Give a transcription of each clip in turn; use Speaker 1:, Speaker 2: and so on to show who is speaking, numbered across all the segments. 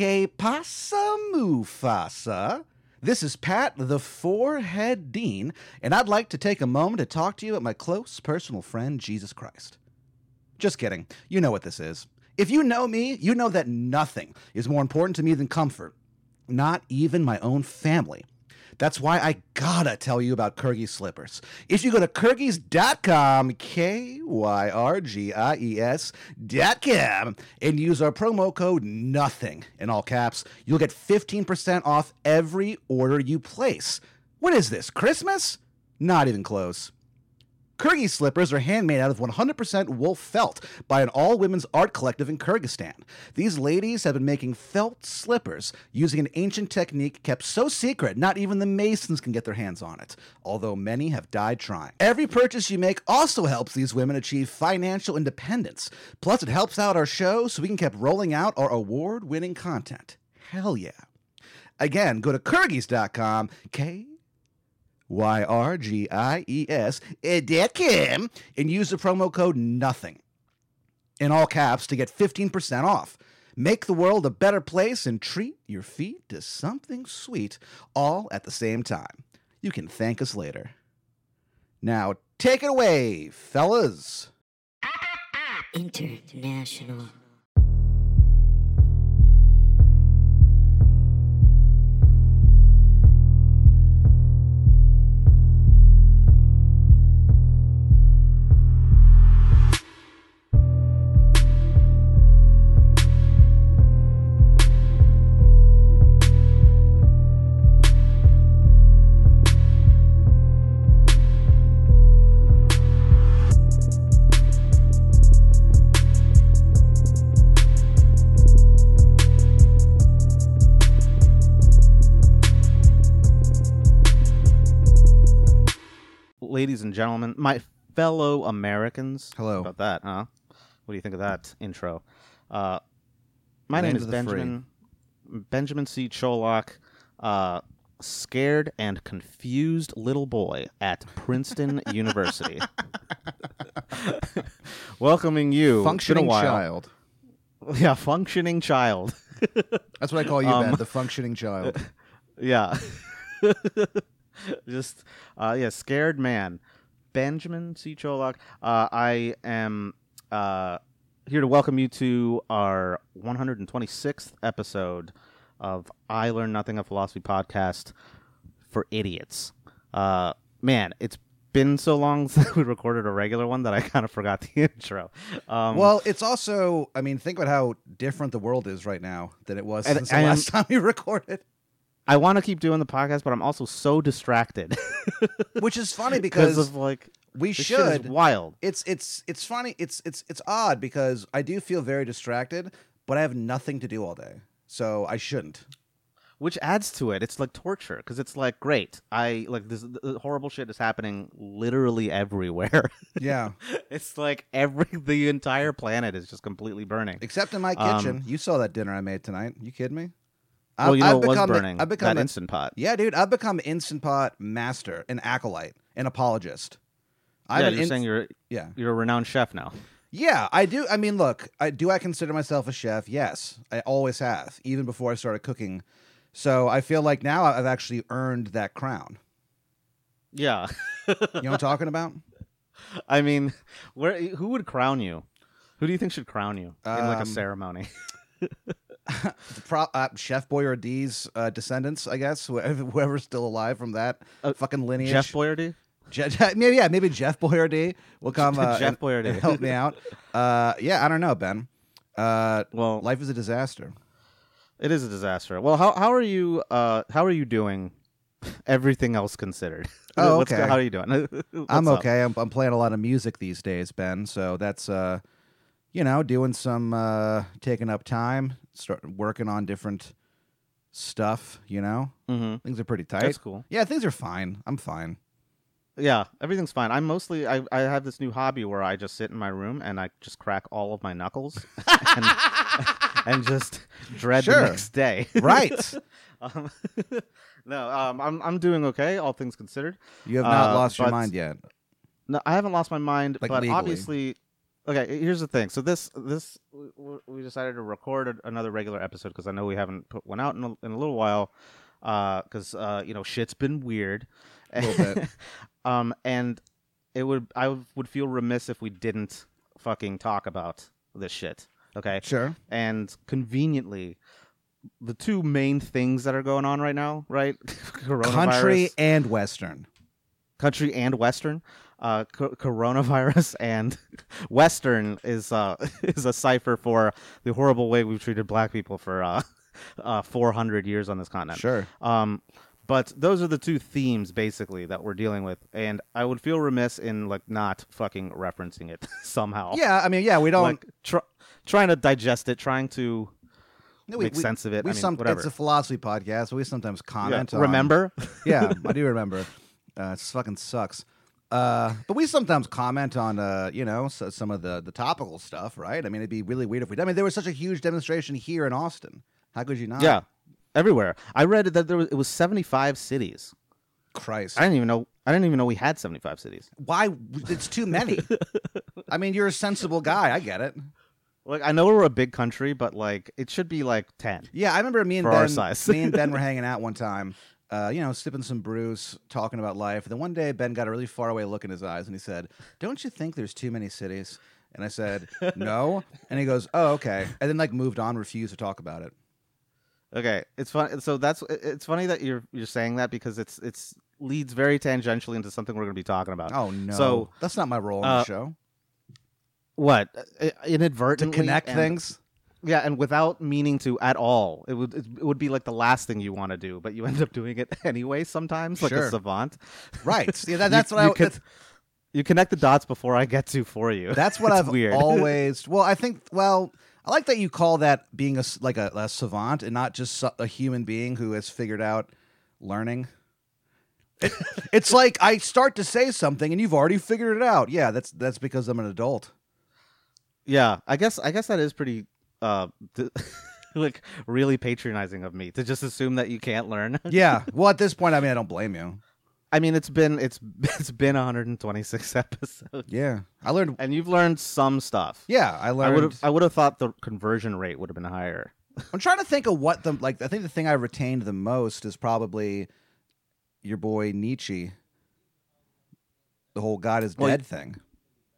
Speaker 1: Que pasa, Mufasa? This is Pat, the Forehead Dean, and I'd like to take a moment to talk to you about my close personal friend, Jesus Christ. Just kidding. You know what this is. If you know me, you know that nothing is more important to me than comfort, not even my own family. That's why I gotta tell you about Kyrgies slippers. If you go to Kyrgies.com, K Y R G I E S.com, and use our promo code NOTHING in all caps, you'll get 15% off every order you place. What is this, Christmas? Not even close. Kyrgies slippers are handmade out of 100% wool felt by an all women's art collective in Kyrgyzstan. These ladies have been making felt slippers using an ancient technique kept so secret not even the Masons can get their hands on it, although many have died trying. Every purchase you make also helps these women achieve financial independence. Plus, it helps out our show so we can keep rolling out our award winning content. Hell yeah. Again, go to Kyrgies.com, K Y R G I E S, com, and use the promo code NOTHING in all caps to get 15% off. Make the world a better place and treat your feet to something sweet all at the same time. You can thank us later. Now, take it away, fellas.
Speaker 2: International.
Speaker 3: Ladies and gentlemen, my fellow Americans.
Speaker 1: Hello.
Speaker 3: About that, huh? What do you think of that intro? Uh, my name is
Speaker 1: the free.
Speaker 3: Benjamin Benjamin C. Cholak, uh, scared and confused little boy at Princeton University. Welcoming you, It's been a
Speaker 1: Functioning child.
Speaker 3: Yeah, functioning child.
Speaker 1: That's what I call you,
Speaker 3: Um,
Speaker 1: Ben, the functioning child.
Speaker 3: Yeah. Just uh yeah, scared man. Benjamin C. Cholak. Uh I am uh here to welcome you to our 126th episode of I Learn Nothing a Philosophy podcast for idiots. Uh man, it's been so long since we recorded a regular one that I kind of forgot the intro. Um
Speaker 1: Well, it's also, I mean, think about how different the world is right now than it was
Speaker 3: And
Speaker 1: since the
Speaker 3: I
Speaker 1: last time we recorded.
Speaker 3: I want to keep doing the podcast, but I'm also so distracted
Speaker 1: Which is funny
Speaker 3: because of like
Speaker 1: we
Speaker 3: this shit is
Speaker 1: should.
Speaker 3: wild.
Speaker 1: It's it's it's funny. It's it's it's odd because I do feel very distracted, but I have nothing to do all day, so I shouldn't.
Speaker 3: which adds to it. It's like torture because it's like great. I like this horrible shit is happening literally everywhere.
Speaker 1: Yeah,
Speaker 3: it's like every the entire planet is just completely burning.
Speaker 1: except in my
Speaker 3: Um,
Speaker 1: kitchen. you saw that dinner I made tonight. You kidding me?
Speaker 3: Well, you know it was
Speaker 1: become a-
Speaker 3: burning.
Speaker 1: I've become
Speaker 3: that
Speaker 1: a-
Speaker 3: instant pot.
Speaker 1: Yeah, dude, I've become instant pot master, an acolyte, an apologist. I'm
Speaker 3: yeah, you're
Speaker 1: in-
Speaker 3: saying you're
Speaker 1: yeah,
Speaker 3: you're a renowned chef now.
Speaker 1: yeah. I do. I mean, look, I do. I consider myself a chef. Yes, I always have, even before I started cooking. So I feel like now I've actually earned that crown.
Speaker 3: Yeah,
Speaker 1: You know what I'm talking about?
Speaker 3: I mean, where who would crown you? Who do you think should crown you in like a
Speaker 1: Um,
Speaker 3: ceremony?
Speaker 1: The Pro, uh, Chef Boyardee's uh, descendants, I guess, whoever, whoever's still alive from that
Speaker 3: Uh,
Speaker 1: fucking lineage.
Speaker 3: Jeff Boyardee.
Speaker 1: Je- Je- maybe yeah, maybe Jeff Boyardee will come uh,
Speaker 3: Jeff
Speaker 1: and,
Speaker 3: Boyardee.
Speaker 1: and help me out. Uh, yeah, I don't know, Ben. Uh,
Speaker 3: Well,
Speaker 1: life is a disaster.
Speaker 3: it is a disaster. Well, how how are you? Uh, how are you doing? Everything else considered.
Speaker 1: Oh,
Speaker 3: What's
Speaker 1: okay.
Speaker 3: how are you doing?
Speaker 1: I'm okay. I'm, I'm playing a lot of music these days, Ben. So that's uh, you know, doing some uh, taking up time, start working on different stuff. You know,
Speaker 3: Mm-hmm.
Speaker 1: things are pretty tight.
Speaker 3: That's cool.
Speaker 1: Yeah, things are fine. I'm fine.
Speaker 3: Yeah, everything's fine. I'm mostly I, I have this new hobby where I just sit in my room and I just crack all of my knuckles and, and just dread
Speaker 1: Sure.
Speaker 3: the next day.
Speaker 1: Right.
Speaker 3: um, no, um, I'm I'm doing okay, all things considered.
Speaker 1: You have not
Speaker 3: Uh,
Speaker 1: lost your mind yet.
Speaker 3: No, I haven't lost my mind,
Speaker 1: Like
Speaker 3: but
Speaker 1: legally.
Speaker 3: obviously, okay, here's the thing. So this this we decided to record another regular episode because I know we haven't put one out in a, in a little while. Because uh, you know shit's been weird.
Speaker 1: A little bit.
Speaker 3: um, and it would I would feel remiss if we didn't fucking talk about this shit. Okay.
Speaker 1: Sure.
Speaker 3: and conveniently the two main things that are going on right now right coronavirus
Speaker 1: Country and Western.
Speaker 3: country and western uh co- coronavirus and western is uh is a cipher for the horrible way we've treated black people for uh uh 400 years on this continent
Speaker 1: Sure.
Speaker 3: um but those are the two themes basically that we're dealing with and i would feel remiss in like not fucking referencing it somehow
Speaker 1: Yeah, I mean, yeah, we don't.
Speaker 3: like tr- trying to digest it trying to
Speaker 1: no, we,
Speaker 3: make
Speaker 1: we-
Speaker 3: sense of it
Speaker 1: We
Speaker 3: I mean,
Speaker 1: some, It's a philosophy podcast. We sometimes
Speaker 3: Yeah,
Speaker 1: comment. on- it.
Speaker 3: remember
Speaker 1: yeah, I do remember. Uh, it fucking sucks. Uh, but we sometimes comment on, uh, you know, so, some of the the topical stuff, right? I mean, it'd be really weird if we. I mean, there was such a huge demonstration here in Austin. How could you not?
Speaker 3: Yeah, everywhere. I read that there was it was seventy five cities.
Speaker 1: Christ.
Speaker 3: I didn't even know. I didn't even know we had seventy five cities.
Speaker 1: Why? It's too many. I mean, you're a sensible guy. I get it.
Speaker 3: Like I know we're a big country, but like it should be like ten.
Speaker 1: Yeah, I remember me and Ben. me and Ben were hanging out one time. Uh, you know, sipping some brews, talking about life. And then one day, Ben got a really far away look in his eyes, and he said, "Don't you think there's too many cities?" And I said, "No." And he goes, "Oh, okay." And then like moved on, refused to talk about it.
Speaker 3: Okay, it's fun. So that's it's funny that you're you're saying that because it's it's leads very tangentially into something we're going to be talking about.
Speaker 1: Oh no,
Speaker 3: So,
Speaker 1: that's not my role in
Speaker 3: uh,
Speaker 1: the show.
Speaker 3: What Uh,
Speaker 1: To connect
Speaker 3: and-
Speaker 1: things.
Speaker 3: Yeah, and without meaning to at all, it would it would be like the last thing you want to do, but you end up doing it anyway. Sometimes, like
Speaker 1: Sure.
Speaker 3: a savant.
Speaker 1: Right. Yeah, that, that's
Speaker 3: You-
Speaker 1: what
Speaker 3: you
Speaker 1: I.
Speaker 3: could- You connect the dots before I get to for you.
Speaker 1: that's what I've
Speaker 3: weird.
Speaker 1: always. Well, I think. Well, I like that you call that being a like a, a savant and not just a human being who has figured out learning. It, it's like I start to say something and you've already figured it out. Yeah, that's that's because I'm an adult.
Speaker 3: Yeah, I guess I guess that is pretty uh th- like really patronizing of me to just assume that you can't learn.
Speaker 1: Yeah. Well, at this point, I mean, I don't blame you.
Speaker 3: I mean, it's been it's it's been 126 episodes,
Speaker 1: Yeah, I learned.
Speaker 3: and you've learned some stuff.
Speaker 1: Yeah, I
Speaker 3: I would
Speaker 1: learned.
Speaker 3: have I would have thought the conversion rate would have been higher.
Speaker 1: I'm trying to think of what the like. I think the thing I retained the most is probably your boy Nietzsche. The whole God is
Speaker 3: Well,
Speaker 1: dead thing.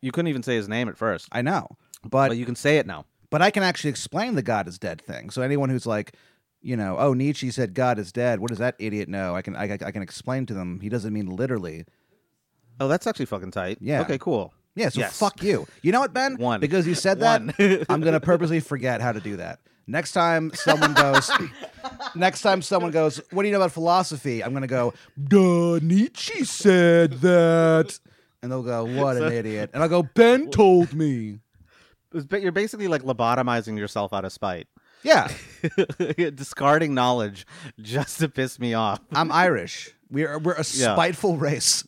Speaker 3: You couldn't even say his name at first,
Speaker 1: I know,
Speaker 3: but,
Speaker 1: but
Speaker 3: you can say it now.
Speaker 1: But I can actually explain the God is dead thing. So anyone who's like, you know, oh Nietzsche said God is dead. What does that idiot know? I can I, I can explain to them. He doesn't mean literally.
Speaker 3: Oh, that's actually fucking tight.
Speaker 1: Yeah.
Speaker 3: Okay, cool.
Speaker 1: Yeah. So
Speaker 3: Yes.
Speaker 1: fuck you. You know what, Ben?
Speaker 3: One.
Speaker 1: Because you said that. I'm gonna purposely forget how to do that. Next time someone goes, next time someone goes, what do you know about philosophy? I'm gonna go, duh, Nietzsche said that, and they'll go, what an idiot, and I'll go, Ben told me.
Speaker 3: You're basically like lobotomizing yourself out of spite,
Speaker 1: Yeah,
Speaker 3: discarding knowledge just to piss me off.
Speaker 1: I'm Irish. We're we're a
Speaker 3: Yeah.
Speaker 1: spiteful race.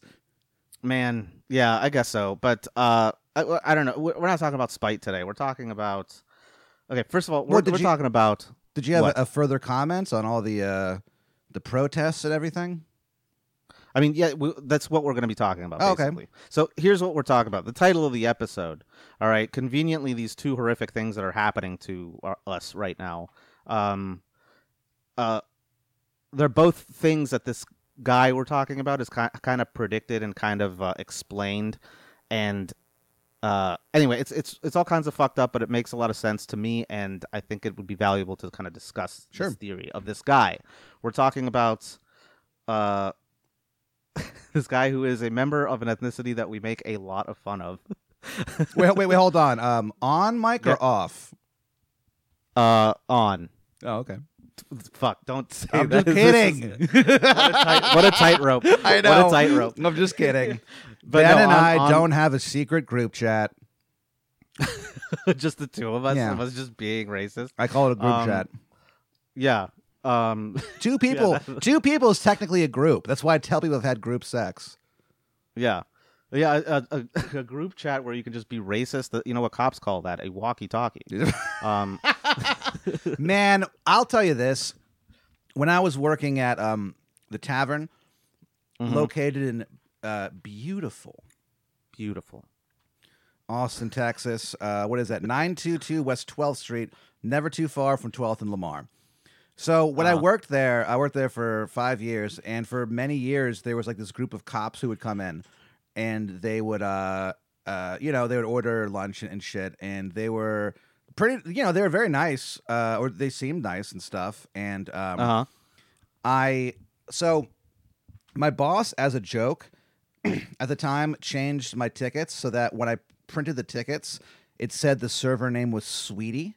Speaker 3: Man, yeah, I guess so. But uh, I, I don't know. We're not talking about spite today. We're talking about. Okay, first of all, we're, we're
Speaker 1: you-
Speaker 3: talking about.
Speaker 1: Did you have a, a further comments on all the uh, the protests and everything?
Speaker 3: I mean, yeah, we, that's what we're going to be talking about.
Speaker 1: Oh, okay.
Speaker 3: Basically. So here's what we're talking about. The title of the episode. All right. Conveniently, these two horrific things that are happening to our, us right now. Um, uh, they're both things that this guy we're talking about is ki- kind of predicted and kind of uh, explained. And uh, anyway, it's it's it's all kinds of fucked up, but it makes a lot of sense to me, and I think it would be valuable to kind of discuss
Speaker 1: Sure.
Speaker 3: this theory of this guy. We're talking about. Uh, this guy who is a member of an ethnicity that we make a lot of fun of.
Speaker 1: wait, wait, wait, hold on. Um, on mic
Speaker 3: Yeah.
Speaker 1: or off?
Speaker 3: Uh, on.
Speaker 1: Oh, okay.
Speaker 3: Fuck, don't say
Speaker 1: I'm
Speaker 3: that.
Speaker 1: just
Speaker 3: This is-
Speaker 1: kidding.
Speaker 3: what a tight, tightrope.
Speaker 1: I know.
Speaker 3: What a tightrope.
Speaker 1: I'm just kidding.
Speaker 3: But
Speaker 1: ben
Speaker 3: no,
Speaker 1: and
Speaker 3: on-
Speaker 1: I
Speaker 3: on-
Speaker 1: don't have a secret group chat.
Speaker 3: just the two of us.
Speaker 1: Yeah.
Speaker 3: Of us just being racist.
Speaker 1: I call it a group
Speaker 3: Um,
Speaker 1: chat.
Speaker 3: Yeah. Um.
Speaker 1: Two people.
Speaker 3: that-
Speaker 1: two people is technically a group. That's why I tell people I've had group sex.
Speaker 3: Yeah. Yeah. A, a, a group chat where you can just be racist. You know what cops call that? A walkie-talkie. Um.
Speaker 1: Man, I'll tell you this. When I was working at um, the tavern,
Speaker 3: Mhm.
Speaker 1: located in uh, beautiful,
Speaker 3: Beautiful.
Speaker 1: Austin, Texas. Uh, what is that? 922 West 12th Street, never too far from 12th and Lamar. So when I
Speaker 3: Uh-huh.
Speaker 1: worked there, I worked there for five years, and for many years there was like this group of cops who would come in, and they would, uh, uh, you know, they would order lunch and, and shit, and they were pretty, you know, they were very nice, uh, or they seemed nice and stuff, and um,
Speaker 3: Uh huh.
Speaker 1: I so my boss, as a joke, at the time changed my tickets so that when I printed the tickets, it said the server name was Sweetie,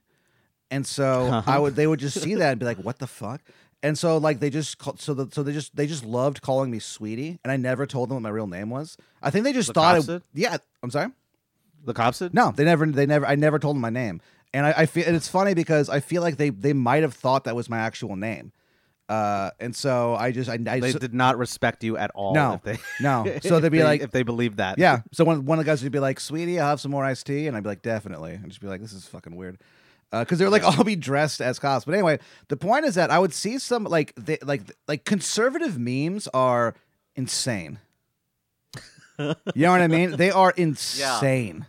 Speaker 1: and so I would they would just see that and be like, "What the fuck." And so, like, they just so the, so they just they just loved calling me Sweetie, and I never told them what my real name was. I think they just
Speaker 3: The
Speaker 1: thought, it,
Speaker 3: did?
Speaker 1: yeah. I'm sorry.
Speaker 3: The cops did.
Speaker 1: No, they never. They never. I never told them my name, and I, I feel and it's funny because I feel like they they might have thought that was my actual name, uh, and so I just I, I
Speaker 3: They
Speaker 1: just,
Speaker 3: did not respect you at all.
Speaker 1: No.
Speaker 3: if they,
Speaker 1: no. So they'd be
Speaker 3: they-
Speaker 1: like,
Speaker 3: if they believed that.
Speaker 1: yeah. So one one of the guys would be like, "Sweetie, I'll have some more iced tea," and I'd be like, "Definitely," and just be like, "This is fucking weird." Because they're like all be dressed as cops, but anyway, the point is that I would see some like they, like like conservative memes are insane. you know what I mean? They are insane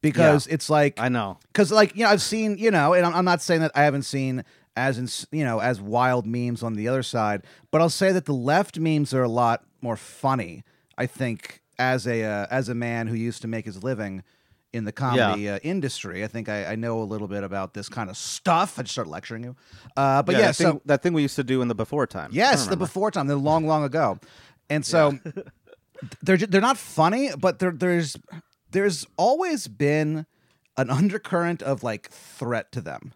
Speaker 1: because it's like
Speaker 3: I know.
Speaker 1: because like you know I've seen you know, and I'm, I'm not saying that I haven't seen as in, you know as wild memes on the other side, but I'll say that the left memes are a lot more funny. I think as a uh, as a man who used to make his living in the comedy uh, industry, I think I, I know a little bit about this kind of stuff. I just start lecturing you, uh, but yeah,
Speaker 3: that
Speaker 1: so
Speaker 3: thing, that thing we used to do in the before time.
Speaker 1: Yes, the before time, the long, long ago, and so they're they're not funny, but there there's there's always been an undercurrent of like threat to them.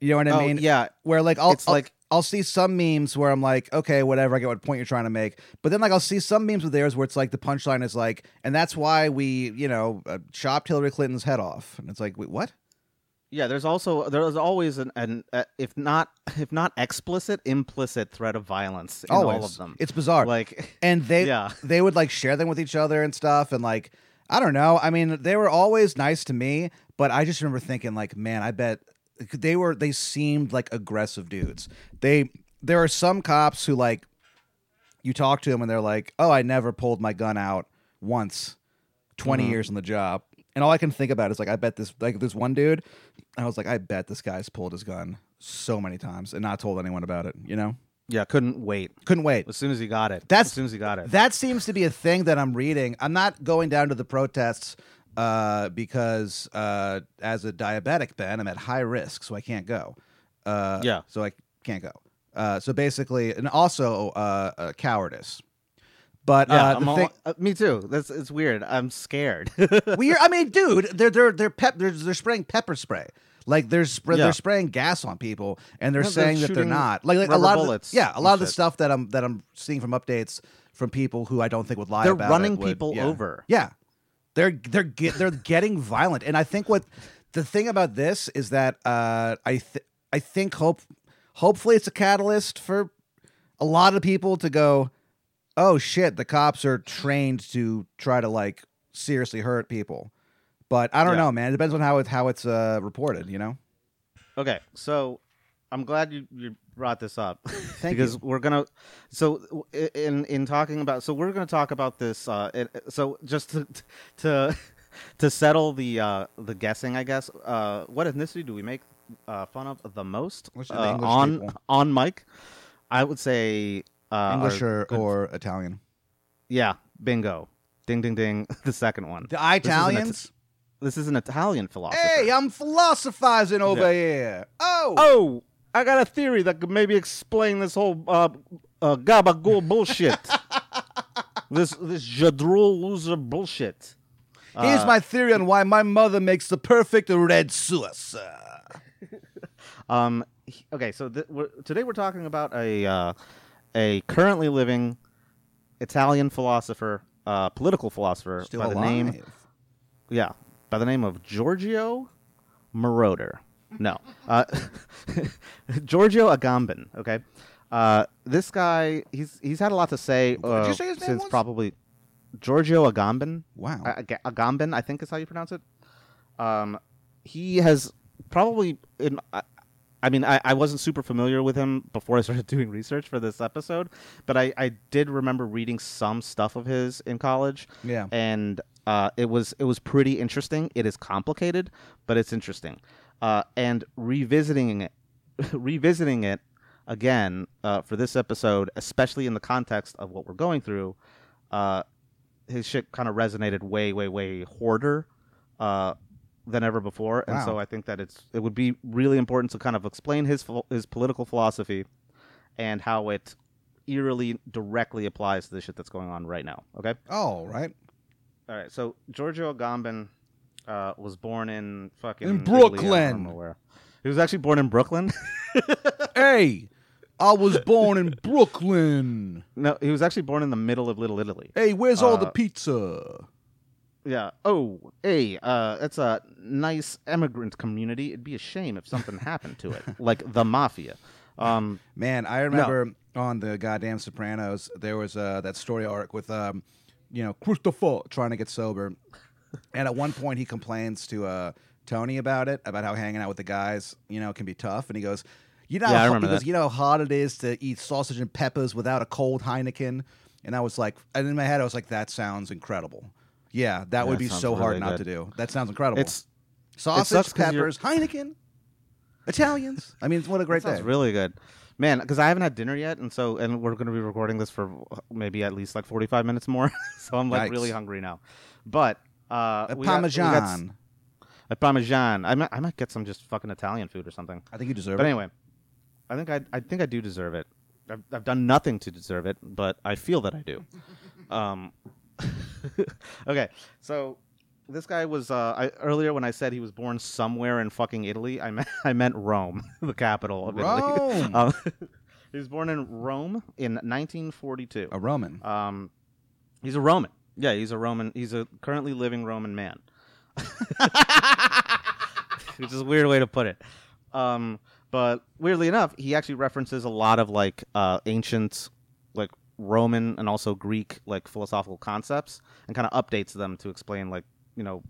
Speaker 1: You know what I
Speaker 3: Oh,
Speaker 1: mean?
Speaker 3: yeah.
Speaker 1: Where like I'll,
Speaker 3: It's
Speaker 1: I'll
Speaker 3: like-
Speaker 1: I'll see some memes where I'm like, okay, whatever, I get what point you're trying to make, but then like I'll see some memes with theirs where it's like the punchline is like, and that's why we you know uh, chopped Hillary Clinton's head off, and it's like, wait, what?
Speaker 3: Yeah, there's also there's always an, an uh, if not if not explicit, implicit threat of violence in
Speaker 1: Always,
Speaker 3: all of them.
Speaker 1: It's bizarre.
Speaker 3: like
Speaker 1: and they
Speaker 3: Yeah.
Speaker 1: they would like share them with each other and stuff and like i don't know i mean they were always nice to me but i just remember thinking like man i bet they were they seemed like aggressive dudes they there are some cops who like you talk to them and they're like oh i never pulled my gun out once 20 mm-hmm. years on the job and all i can think about is like i bet this like this one dude i was like i bet this guy's pulled his gun so many times and not told anyone about it you know
Speaker 3: yeah, couldn't wait
Speaker 1: couldn't wait
Speaker 3: as soon as he got it.
Speaker 1: That's-
Speaker 3: as soon as he got it.
Speaker 1: that seems to be a thing that I'm reading. I'm not going down to the protests uh, because uh, as a diabetic, Ben, I'm at high risk, so I can't go. Uh,
Speaker 3: Yeah.
Speaker 1: So I can't go. Uh, so basically, and also uh, uh, cowardice. But
Speaker 3: yeah,
Speaker 1: uh, the
Speaker 3: all-
Speaker 1: thing,
Speaker 3: uh, me too. That's it's weird. I'm scared.
Speaker 1: we I mean, dude, they're they're they're pep they're, they're spraying pepper spray. Like they're spray,
Speaker 3: Yeah.
Speaker 1: they're spraying gas on people, and they're
Speaker 3: No, they're
Speaker 1: saying that they're not. Like, like a lot of
Speaker 3: bullets
Speaker 1: the, yeah, a lot of the
Speaker 3: shit.
Speaker 1: stuff that I'm that I'm seeing from updates from people who I don't think would lie
Speaker 3: They're
Speaker 1: about
Speaker 3: running
Speaker 1: it would-
Speaker 3: people
Speaker 1: yeah.
Speaker 3: over.
Speaker 1: Yeah, they're they're get, they're getting violent, and I think what the thing about this is that uh, I th- I think hope hopefully it's a catalyst for a lot of people to go, oh shit, the cops are trained to try to like seriously hurt people. But I don't
Speaker 3: Yeah.
Speaker 1: know, man. It depends on how it how it's uh, reported. You know.
Speaker 3: Okay, so I'm glad you, you brought this up
Speaker 1: Thank
Speaker 3: because
Speaker 1: you.
Speaker 3: we're gonna. So in in talking about, so we're gonna talk about this. Uh, it, so just to to to settle the uh the guessing, I guess. Uh, what ethnicity do we make uh, fun of the most
Speaker 1: Let's do the
Speaker 3: uh, on
Speaker 1: people.
Speaker 3: on mic? I would say uh,
Speaker 1: English or,
Speaker 3: good-
Speaker 1: or Italian.
Speaker 3: yeah, bingo, ding ding ding. The second one.
Speaker 1: The
Speaker 3: This is an It-
Speaker 1: Italians.
Speaker 3: This is an Italian philosopher.
Speaker 1: Hey, I'm philosophizing over here. Oh,
Speaker 3: Oh, I got a theory that could maybe explain this whole uh, uh, gabagool bullshit. this this jadrul loser bullshit.
Speaker 1: here's
Speaker 3: uh,
Speaker 1: my theory on why my mother makes the perfect red sauce.
Speaker 3: Um. Okay, so th- we're, today we're talking about a uh, a currently living Italian philosopher, uh, political philosopher
Speaker 1: Still
Speaker 3: by
Speaker 1: alive.
Speaker 3: the name yeah by the name of Giorgio Moroder. No, uh, Giorgio Agamben. Okay, uh, this guy he's he's had a lot to say uh,
Speaker 1: say his name
Speaker 3: since
Speaker 1: was?
Speaker 3: probably Giorgio Agamben.
Speaker 1: Wow.
Speaker 3: A- Aga- Agamben, I think is how you pronounce it. Um, he has probably in. I, I mean, I, I wasn't super familiar with him before I started doing research for this episode, but I, I did remember reading some stuff of his in college.
Speaker 1: Yeah.
Speaker 3: And Uh, it was it was pretty interesting. It is complicated, but it's interesting. Uh, and revisiting it, revisiting it again uh, for this episode, especially in the context of what we're going through, uh, his shit kind of resonated way, way, way harder uh, than ever before. And so I think that it's it would be really important to kind of explain his his political philosophy and how it eerily directly applies to the shit that's going on right now. Okay.
Speaker 1: All right.
Speaker 3: All right. So Giorgio Agamben uh, was born in fucking
Speaker 1: In
Speaker 3: Italy,
Speaker 1: Brooklyn.
Speaker 3: where. He was actually born in Brooklyn.
Speaker 1: Hey, I was born in Brooklyn.
Speaker 3: no, he was actually born in the middle of Little Italy.
Speaker 1: Hey, where's all the
Speaker 3: Uh,
Speaker 1: pizza?
Speaker 3: Yeah. Oh, hey, uh, it's a nice immigrant community. It'd be a shame if something happened to it, like the mafia. Um,
Speaker 1: Man, I remember on the goddamn Sopranos, there was uh, that story arc with, um, you know, Christopher trying to get sober, and at one point he complains to uh, Tony about it, about how hanging out with the guys, you know, can be tough, and he goes, "You know,
Speaker 3: Yeah, I
Speaker 1: how,
Speaker 3: remember
Speaker 1: he goes,
Speaker 3: that.
Speaker 1: you know how hard it is to eat sausage and peppers without a cold Heineken." And I was like, and in my head, I was like, "That sounds incredible." Yeah, that would be
Speaker 3: sounds
Speaker 1: so hard
Speaker 3: really
Speaker 1: not
Speaker 3: good.
Speaker 1: to do. That sounds incredible.
Speaker 3: it's
Speaker 1: sausage,
Speaker 3: sucks 'cause you're-
Speaker 1: peppers, Heineken, Italians. I mean, what a great
Speaker 3: sounds
Speaker 1: day.
Speaker 3: really good, man. Because I haven't had dinner yet, and so and we're going to be recording this for maybe at least like forty five minutes more. so I'm like
Speaker 1: Yikes.
Speaker 3: really hungry now. But uh,
Speaker 1: a
Speaker 3: we got-
Speaker 1: Parmesan.
Speaker 3: a parmesan. I might, I might get some just fucking Italian food or something.
Speaker 1: I think you deserve
Speaker 3: But
Speaker 1: it.
Speaker 3: But anyway, I think I I think I do deserve it. I've, I've done nothing to deserve it, but I feel that I do. um, okay, so this guy was uh, I, earlier when I said he was born somewhere in fucking Italy. I meant I meant Rome, the capital of Italy.
Speaker 1: Rome.
Speaker 3: Um, he was born in Rome in 1942.
Speaker 1: a Roman.
Speaker 3: Um, he's a Roman. Yeah, he's a Roman. He's a currently living Roman man. Which is a weird way to put it. Um, but weirdly enough, he actually references a lot of like uh, ancient, like Roman and also Greek like philosophical concepts, and kind of updates them to explain like you know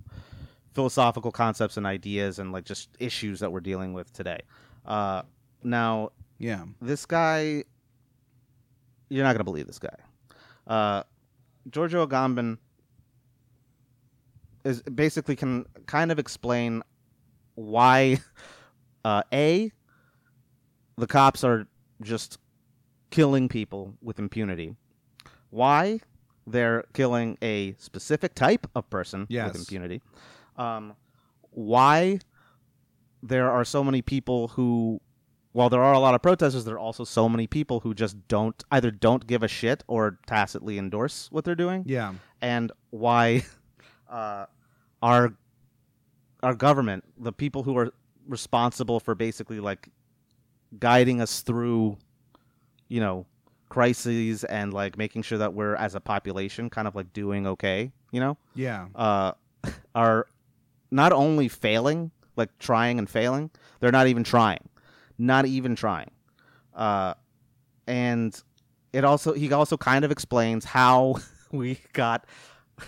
Speaker 3: philosophical concepts and ideas and like just issues that we're dealing with today. Uh, now,
Speaker 1: yeah.
Speaker 3: this guy you're not gonna believe this guy uh giorgio agamben is basically can kind of explain why uh a the cops are just killing people with impunity why they're killing a specific type of person
Speaker 1: Yes.
Speaker 3: with impunity um why there are so many people who while there are a lot of protesters, there are also so many people who just don't either don't give a shit or tacitly endorse what they're doing,
Speaker 1: Yeah.
Speaker 3: and why uh, our our government, the people who are responsible for basically like guiding us through, you know, crises and like making sure that we're as a population kind of like doing okay, you know,
Speaker 1: Yeah.
Speaker 3: uh, are not only failing, like trying and failing, they're not even trying, not even trying. Uh, and it also he also kind of explains how we got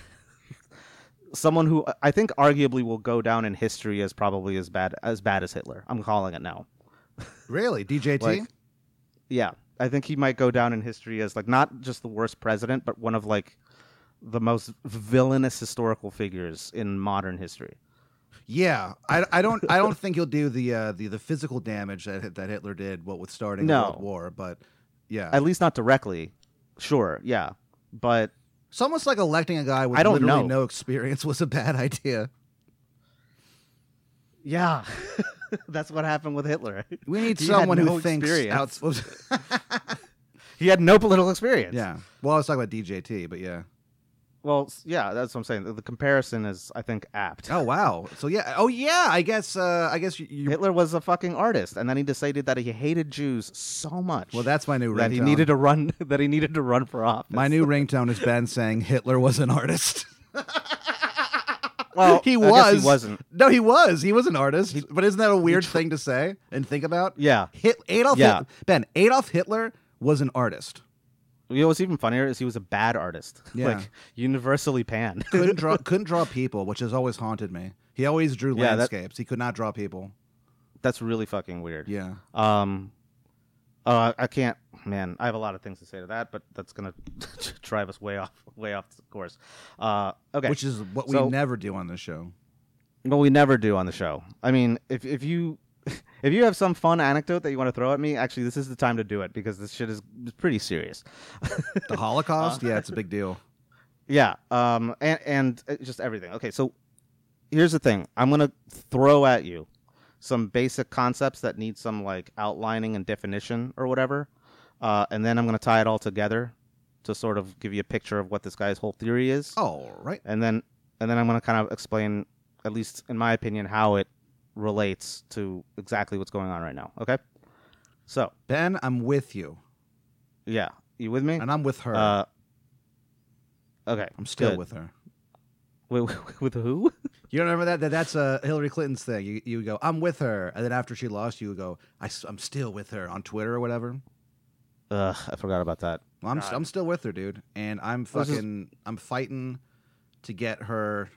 Speaker 3: someone who I think arguably will go down in history as probably as bad as bad as Hitler. I'm calling it now.
Speaker 1: Really? DJT?
Speaker 3: Like, yeah, I think he might go down in history as like not just the worst president, but one of like the most villainous historical figures in modern history.
Speaker 1: Yeah. I, I don't I don't think he'll do the uh, the the physical damage that that Hitler did what with starting the
Speaker 3: No.
Speaker 1: World War, but yeah.
Speaker 3: At least not directly. Sure, yeah, but
Speaker 1: it's almost like electing a guy with
Speaker 3: I don't
Speaker 1: literally
Speaker 3: know.
Speaker 1: no experience was a bad idea.
Speaker 3: yeah, that's what happened with Hitler.
Speaker 1: We need
Speaker 3: He
Speaker 1: someone
Speaker 3: no
Speaker 1: who thinks
Speaker 3: He had no political experience.
Speaker 1: Yeah. Well, I was talking about DJT, but yeah.
Speaker 3: Well, yeah, that's what I'm saying. The, the comparison is, I think, apt.
Speaker 1: Oh wow. So yeah. Oh yeah. I guess. Uh, I guess you. you
Speaker 3: Hitler was a fucking artist, and then he decided that he hated Jews so much.
Speaker 1: well, that's my new ringtone.
Speaker 3: that he needed to run. That he needed to run for office.
Speaker 1: My new ringtone is Ben saying Hitler was an artist.
Speaker 3: Well,
Speaker 1: he
Speaker 3: I guess
Speaker 1: was.
Speaker 3: he wasn't.
Speaker 1: No, he was. He was an artist. but isn't that a weird thing to say and think about?
Speaker 3: Yeah.
Speaker 1: Hit, Adolf
Speaker 3: Yeah.
Speaker 1: Hit- Ben, Adolf Hitler was an artist.
Speaker 3: You know what's even funnier is he was a bad artist.
Speaker 1: Yeah.
Speaker 3: like universally panned.
Speaker 1: Couldn't draw couldn't draw people, which has always haunted me. He always drew
Speaker 3: Yeah, that-
Speaker 1: landscapes. He could not draw people.
Speaker 3: That's really fucking weird.
Speaker 1: Yeah.
Speaker 3: Um. Uh, I can't. man, I have a lot of things to say to that, but that's gonna drive us way off, way off course. Uh, okay,
Speaker 1: Which is what
Speaker 3: So-
Speaker 1: we never do on the show.
Speaker 3: But we never do on the show. I mean, if if you if you have some fun anecdote that you want to throw at me, actually, this is the time to do it because this shit is pretty serious.
Speaker 1: The Holocaust? yeah, it's a big deal.
Speaker 3: Yeah. Um. And and uh, just everything. Okay. So here's the thing. I'm gonna throw at you some basic concepts that need some like outlining and definition or whatever, uh, and then I'm gonna tie it all together to sort of give you a picture of what this guy's whole theory is.
Speaker 1: All right.
Speaker 3: and then and then I'm going to kind of explain, at least in my opinion, how it relates to exactly what's going on right now. Okay, so
Speaker 1: Ben, I'm with you.
Speaker 3: yeah, you with me?
Speaker 1: And I'm with her.
Speaker 3: Uh, okay,
Speaker 1: I'm still
Speaker 3: good.
Speaker 1: with her.
Speaker 3: with, with who?
Speaker 1: You don't remember that? that that's a Hillary Clinton's thing. You, you go, I'm with her. And then after she lost, you would go, I, am still with her on Twitter or whatever.
Speaker 3: Ugh, I forgot about that.
Speaker 1: Well, I'm,
Speaker 3: God.
Speaker 1: I'm still with her, dude. And I'm
Speaker 3: This is-
Speaker 1: fucking, I'm fighting to get her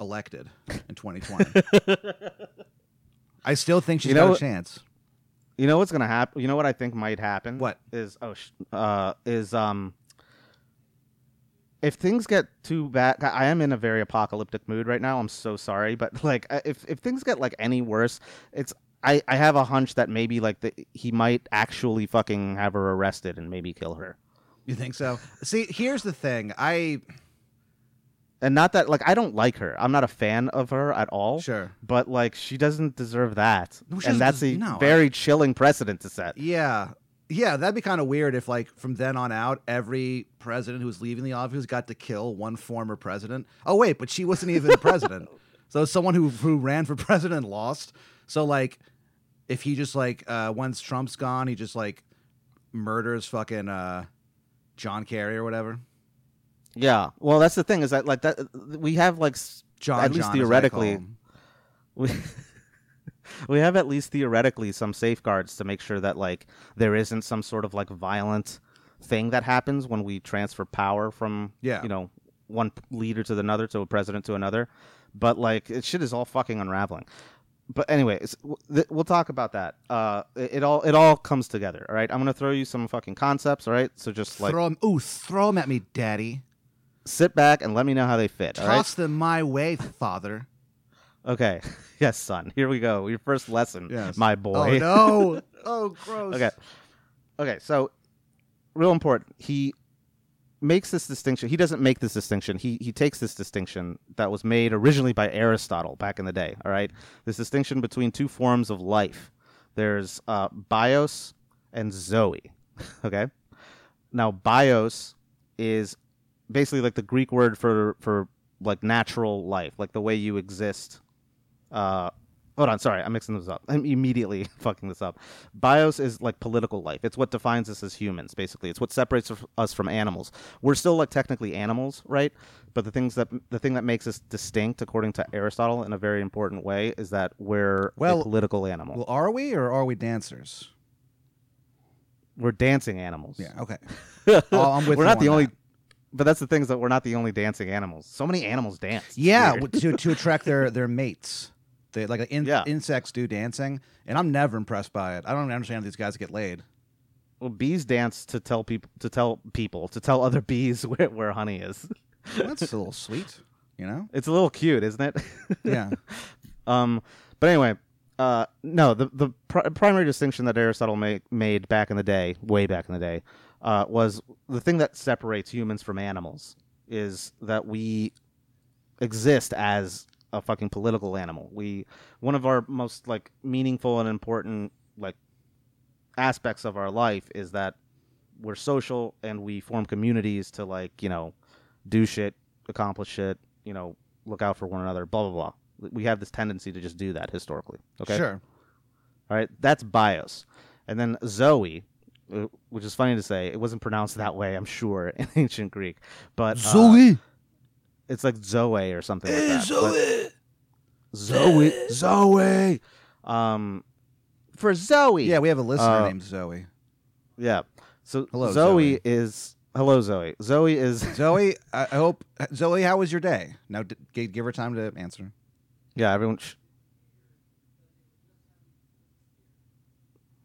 Speaker 1: elected in 2020. I still think she's
Speaker 3: You know
Speaker 1: got a chance.
Speaker 3: You know what's gonna happen? You know what I think might happen?
Speaker 1: What?
Speaker 3: is oh sh- uh is um if things get too bad I am in a very apocalyptic mood right now. I'm so sorry, but like if if things get like any worse, it's I I have a hunch that maybe like the, he might actually fucking have her arrested and maybe kill her.
Speaker 1: You think so? See, here's the thing. I,
Speaker 3: And not that like I don't like her. I'm not a fan of her at all.
Speaker 1: sure.
Speaker 3: But like she doesn't deserve that.
Speaker 1: No, she
Speaker 3: and that's a
Speaker 1: no, I-
Speaker 3: very chilling precedent to set.
Speaker 1: Yeah. Yeah, that'd be kind of weird if, like, from then on out, every president who's leaving the office got to kill one former president. Oh, wait, but she wasn't even president. So someone who who ran for president lost. So like, if he just like uh, once Trump's gone, he just like murders fucking uh, John Kerry or whatever.
Speaker 3: Yeah. Well, that's the thing is that like that we have like s-
Speaker 1: John,
Speaker 3: At least
Speaker 1: John,
Speaker 3: theoretically. we we have at least theoretically some safeguards to make sure that like there isn't some sort of like violent thing that happens when we transfer power from
Speaker 1: Yeah.
Speaker 3: you know one leader to another to a president to another but like it shit is all fucking unraveling but anyway it's- w- th- we'll talk about that uh it, all it all comes together all right i'm gonna throw you some fucking concepts all right so just like
Speaker 1: throw him. Ooh, throw him at me, Daddy.
Speaker 3: Sit back and let me know how they fit all right
Speaker 1: Toss them my way, Father.
Speaker 3: okay yes son here we go your first lesson
Speaker 1: Yes.
Speaker 3: my boy
Speaker 1: Oh no! oh, gross.
Speaker 3: Okay. Okay, so real important. He makes this distinction. He doesn't make this distinction. He he takes this distinction that was made originally by Aristotle back in the day, all right? This distinction between two forms of life. There's uh bios and zoe, okay? Now bios is basically like the Greek word for for like natural life, like the way you exist uh Hold on, sorry, I'm mixing this up. I'm immediately fucking this up. Bios is like political life. It's what defines us as humans, basically. It's what separates us- from animals. We're still like technically animals, right? But the things that the thing that makes us distinct, according to Aristotle, in a very important way, is that we're
Speaker 1: Well-
Speaker 3: a political animal.
Speaker 1: Well, are we or are we dancers?
Speaker 3: we're dancing animals.
Speaker 1: Yeah. Okay. Oh, I'm with
Speaker 3: we're not the
Speaker 1: on
Speaker 3: only.
Speaker 1: that.
Speaker 3: But that's the thing is that we're not the only dancing animals. So many animals dance. It's
Speaker 1: Yeah,
Speaker 3: weird.
Speaker 1: to to attract their their mates. They like in,
Speaker 3: Yeah.
Speaker 1: insects do dancing, and I'm never impressed by it. I don't understand how these guys get laid.
Speaker 3: Well, bees dance to tell people to tell people to tell other bees where, where honey is.
Speaker 1: That's a little sweet, you know?
Speaker 3: It's a little cute, isn't it?
Speaker 1: Yeah.
Speaker 3: um, but anyway, uh, no, the the pr- primary distinction that Aristotle ma- made back in the day, way back in the day, uh, was the thing that separates humans from animals is that we exist as a fucking political animal. We one of our most like meaningful and important like aspects of our life is that we're social and we form communities to like you know do shit, accomplish shit, you know, look out for one another, blah blah blah. We have this tendency to just do that historically. Okay,
Speaker 1: Sure.
Speaker 3: all right, that's bios, and then Zoe, which is funny to say, it wasn't pronounced that way, I'm sure, in ancient Greek, but uh, it's like Zoe or something like that. but- Zoe, Zoe. Um, for Zoe,
Speaker 1: Yeah, we have a listener
Speaker 3: Uh,
Speaker 1: named Zoe.
Speaker 3: yeah. So
Speaker 1: Hello,
Speaker 3: Zoe
Speaker 1: Zoe.
Speaker 3: is hello, Zoe. Zoe is
Speaker 1: Zoe, I I hope Zoe, how was your day? Now, d- g- give her time to answer.
Speaker 3: yeah. Everyone, sh-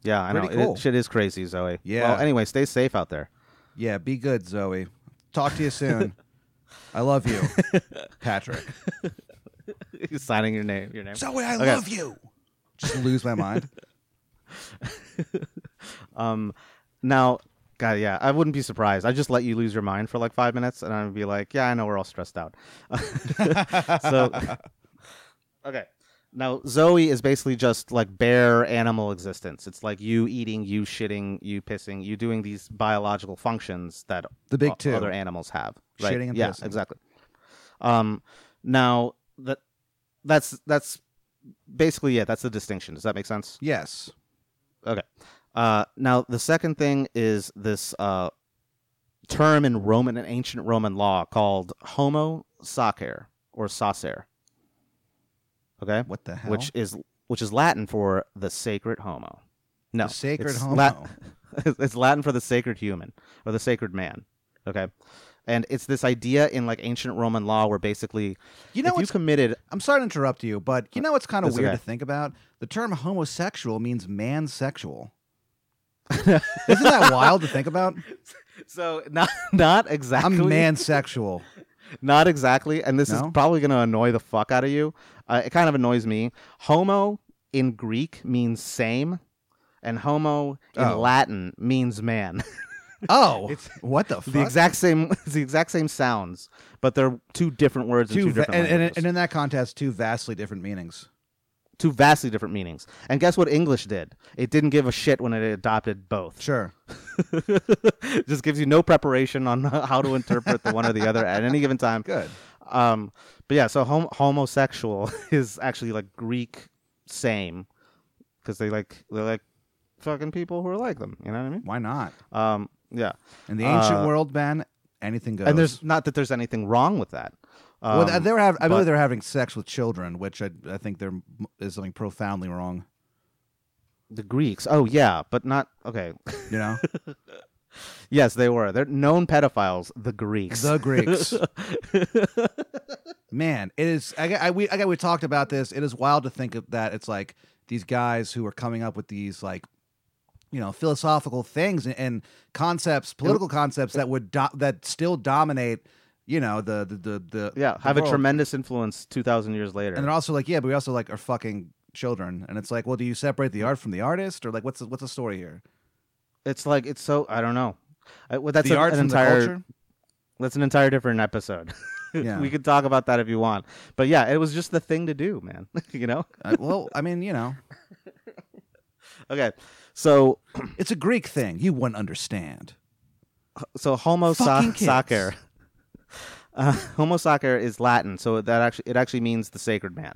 Speaker 3: Yeah, I know.
Speaker 1: Cool.
Speaker 3: It, shit is crazy, Zoe.
Speaker 1: Yeah.
Speaker 3: Well, anyway, stay safe out there.
Speaker 1: Yeah, be good, Zoe. Talk to you soon. I love you, Patrick.
Speaker 3: He's signing your name. Your name.
Speaker 1: Zoe, I
Speaker 3: Okay.
Speaker 1: love you. Just lose my mind.
Speaker 3: Um, now, God, yeah, I wouldn't be surprised. I just let you lose your mind for like five minutes, and I'd be like, "Yeah, I know we're all stressed out." so, okay. Now, Zoe is basically just like bare animal existence. It's like you eating, you shitting, you pissing, you doing these biological functions that
Speaker 1: The big
Speaker 3: o-
Speaker 1: two.
Speaker 3: other animals have. Right?
Speaker 1: Shitting and
Speaker 3: yeah,
Speaker 1: pissing.
Speaker 3: exactly. Um, now that that's that's basically it. That's the distinction. Does that make sense?
Speaker 1: Yes.
Speaker 3: Okay. Uh, now the second thing is this uh, term in Roman and ancient Roman law called homo sacer or sacer. Okay,
Speaker 1: What the hell?
Speaker 3: which is which is Latin for the sacred homo. No,
Speaker 1: The sacred
Speaker 3: it's
Speaker 1: homo.
Speaker 3: Lat- it's Latin for the sacred human or the sacred man. Okay, and it's this idea in like ancient Roman law where basically
Speaker 1: you know
Speaker 3: if you committed
Speaker 1: I'm sorry to interrupt you, but you know what's kind of weird
Speaker 3: okay.
Speaker 1: to think about? The term homosexual means man sexual. Isn't that wild to think about?
Speaker 3: so not not exactly
Speaker 1: I'm mansexual.
Speaker 3: Not exactly, and this is probably going to annoy the fuck out of you. Uh, it kind of annoys me. Homo in Greek means same, and homo in
Speaker 1: Oh.
Speaker 3: Latin means man.
Speaker 1: Oh,
Speaker 3: It's
Speaker 1: what the fuck?
Speaker 3: the exact same, it's the exact same sounds, but they're two different words in
Speaker 1: two
Speaker 3: two
Speaker 1: va-
Speaker 3: different
Speaker 1: and, and,
Speaker 3: languages.
Speaker 1: and in that context, two vastly different meanings.
Speaker 3: Two vastly different meanings. And guess what English did? It didn't give a shit when it adopted both.
Speaker 1: Sure.
Speaker 3: Just gives you no preparation on how to interpret the one or the other at any given time.
Speaker 1: Good.
Speaker 3: Um, but yeah, so hom- homosexual is actually like Greek same because they like they like fucking people who are like them. You know what I mean?
Speaker 1: Why not?
Speaker 3: Um, yeah.
Speaker 1: In the ancient
Speaker 3: Uh,
Speaker 1: world, Ben, anything goes.
Speaker 3: And there's not that there's anything wrong with that. Um,
Speaker 1: well, they were hav- I believe they're having sex with children, which I, I think there is something profoundly wrong.
Speaker 3: the Greeks. Oh yeah, but not okay.
Speaker 1: You know,
Speaker 3: yes, they were. They're known pedophiles. The Greeks.
Speaker 1: the Greeks. Man, it is. I, I we I got we talked about this. It is wild to think of that. It's like these guys who are coming up with these like, you know, philosophical things and, and concepts, political concepts that would do, that still dominate. You know, the the the, the
Speaker 3: yeah,
Speaker 1: the
Speaker 3: have a tremendous influence two thousand years later.
Speaker 1: And they're also like, yeah, but we also like are fucking children, and it's like, well, do you separate the art from the artist, or like, what's the, what's the story here?
Speaker 3: it's like it's so I don't know. I, well, that's
Speaker 1: the
Speaker 3: a-
Speaker 1: art
Speaker 3: an entire that's an entire different episode.
Speaker 1: Yeah.
Speaker 3: we could talk about that if you want. But yeah, it was just the thing to do, man. you know?
Speaker 1: Uh, well, I mean, you know,
Speaker 3: Okay. So
Speaker 1: it's a Greek thing. You wouldn't understand.
Speaker 3: so homo sa- sacer. Uh, homo sacer is Latin, so that actually it actually means the sacred man.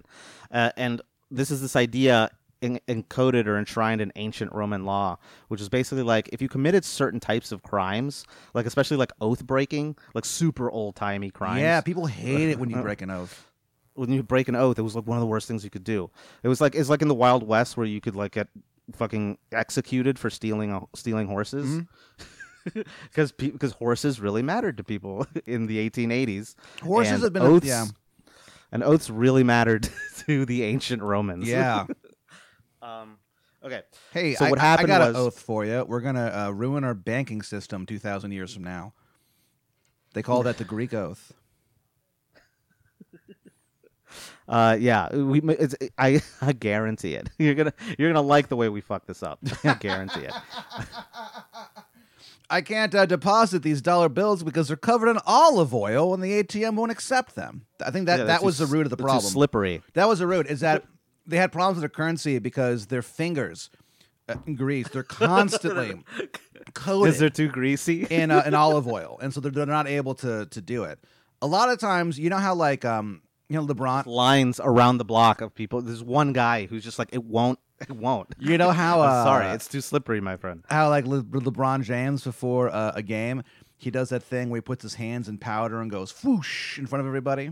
Speaker 3: Uh, and this is this idea en- encoded or enshrined in ancient Roman law, which is basically like if you committed certain types of crimes, like especially like oath breaking, like super old timey crimes.
Speaker 1: Yeah, people hate it when you break an oath.
Speaker 3: when you break an oath, it was like one of the worst things you could do. It was like it's like in the Wild West where you could like get fucking executed for stealing stealing horses.
Speaker 1: Mm-hmm.
Speaker 3: Because because horses really mattered to people in the 1880s.
Speaker 1: Horses
Speaker 3: and
Speaker 1: have been a- yeah.
Speaker 3: and oaths really mattered to the ancient Romans.
Speaker 1: Yeah.
Speaker 3: um. Okay.
Speaker 1: Hey,
Speaker 3: So
Speaker 1: I,
Speaker 3: what
Speaker 1: I- I
Speaker 3: happened
Speaker 1: got an oath for you. We're gonna uh, ruin our banking system two thousand years from now. They call that the Greek oath.
Speaker 3: Uh. Yeah. We. It's, I. I guarantee it. You're gonna. You're gonna like the way we fuck this up. I guarantee it.
Speaker 1: I can't uh, deposit these dollar bills because they're covered in olive oil, and the ATM won't accept them. I think that
Speaker 3: Yeah,
Speaker 1: that was the root of the
Speaker 3: s- they're too
Speaker 1: problem.
Speaker 3: slippery.
Speaker 1: That was the root. Is that they had problems with their currency because their fingers uh, in Greece they're constantly coated
Speaker 3: Because they're too greasy.
Speaker 1: in uh, in olive oil, and so they're, they're not able to to do it. A lot of times, you know how like um you know LeBron,
Speaker 3: lines around the block of people. There's one guy who's just like, it won't, it won't.
Speaker 1: you know how uh,
Speaker 3: sorry, it's too slippery, my friend.
Speaker 1: how like Le- LeBron James before uh, a game, he does that thing where he puts his hands in powder and goes whoosh in front of everybody.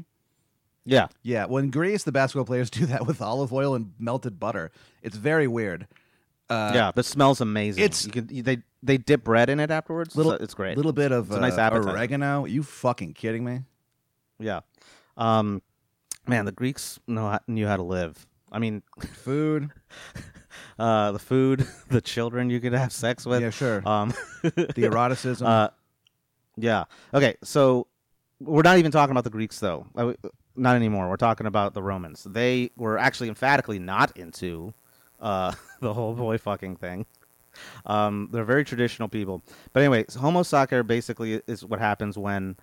Speaker 3: Yeah,
Speaker 1: Yeah, well, in Greece, the basketball players do that with olive oil and melted butter. It's very weird. Uh,
Speaker 3: yeah. The smell's amazing.
Speaker 1: it's-
Speaker 3: you can they they dip bread in it afterwards.
Speaker 1: Little-
Speaker 3: so it's great.
Speaker 1: little bit of
Speaker 3: nice
Speaker 1: uh, oregano. you fucking kidding me?
Speaker 3: yeah. Um, man, the Greeks know how, knew how to live. I mean,
Speaker 1: Food.
Speaker 3: uh, the food, the children you could have sex with.
Speaker 1: yeah, sure.
Speaker 3: Um,
Speaker 1: the eroticism.
Speaker 3: uh, yeah. Okay. So we're not even talking about the Greeks, though. Uh, Not anymore. We're talking about the Romans. They were actually emphatically not into uh, the whole boy fucking thing. Um, they're very traditional people. But anyway, so homo sacer basically is what happens when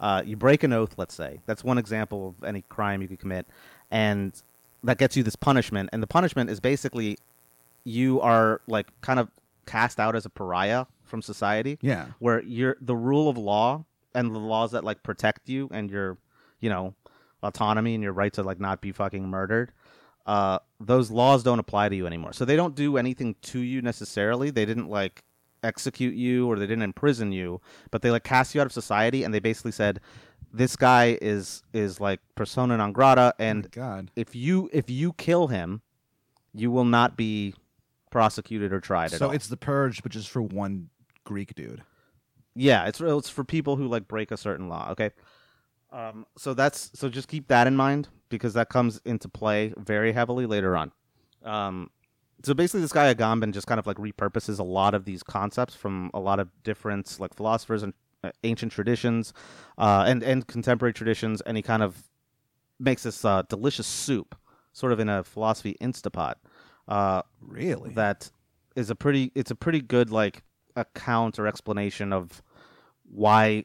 Speaker 3: uh, you break an oath. Let's say that's one example of any crime you could commit, and that gets you this punishment. And the punishment is basically you are like kind of cast out as a pariah from society
Speaker 1: yeah.
Speaker 3: where you're the rule of law and the laws that like protect you and your you know autonomy and your right to like not be fucking murdered uh those laws don't apply to you anymore so they don't do anything to you necessarily they didn't like execute you or they didn't imprison you but they like cast you out of society and they basically said this guy is is like persona non grata and
Speaker 1: oh God.
Speaker 3: if you if you kill him you will not be prosecuted or tried at
Speaker 1: So it's the purge, but just for one Greek dude.
Speaker 3: Yeah, it's it's for people who like break a certain law. Okay, um, so that's so just keep that in mind because that comes into play very heavily later on. Um, so basically, this guy Agamben just kind of like repurposes a lot of these concepts from a lot of different like philosophers and ancient traditions, uh, and and contemporary traditions, and he kind of makes this uh, delicious soup, sort of in a philosophy instapot. Uh,
Speaker 1: Really?
Speaker 3: that is a pretty it's a pretty good like account or explanation of why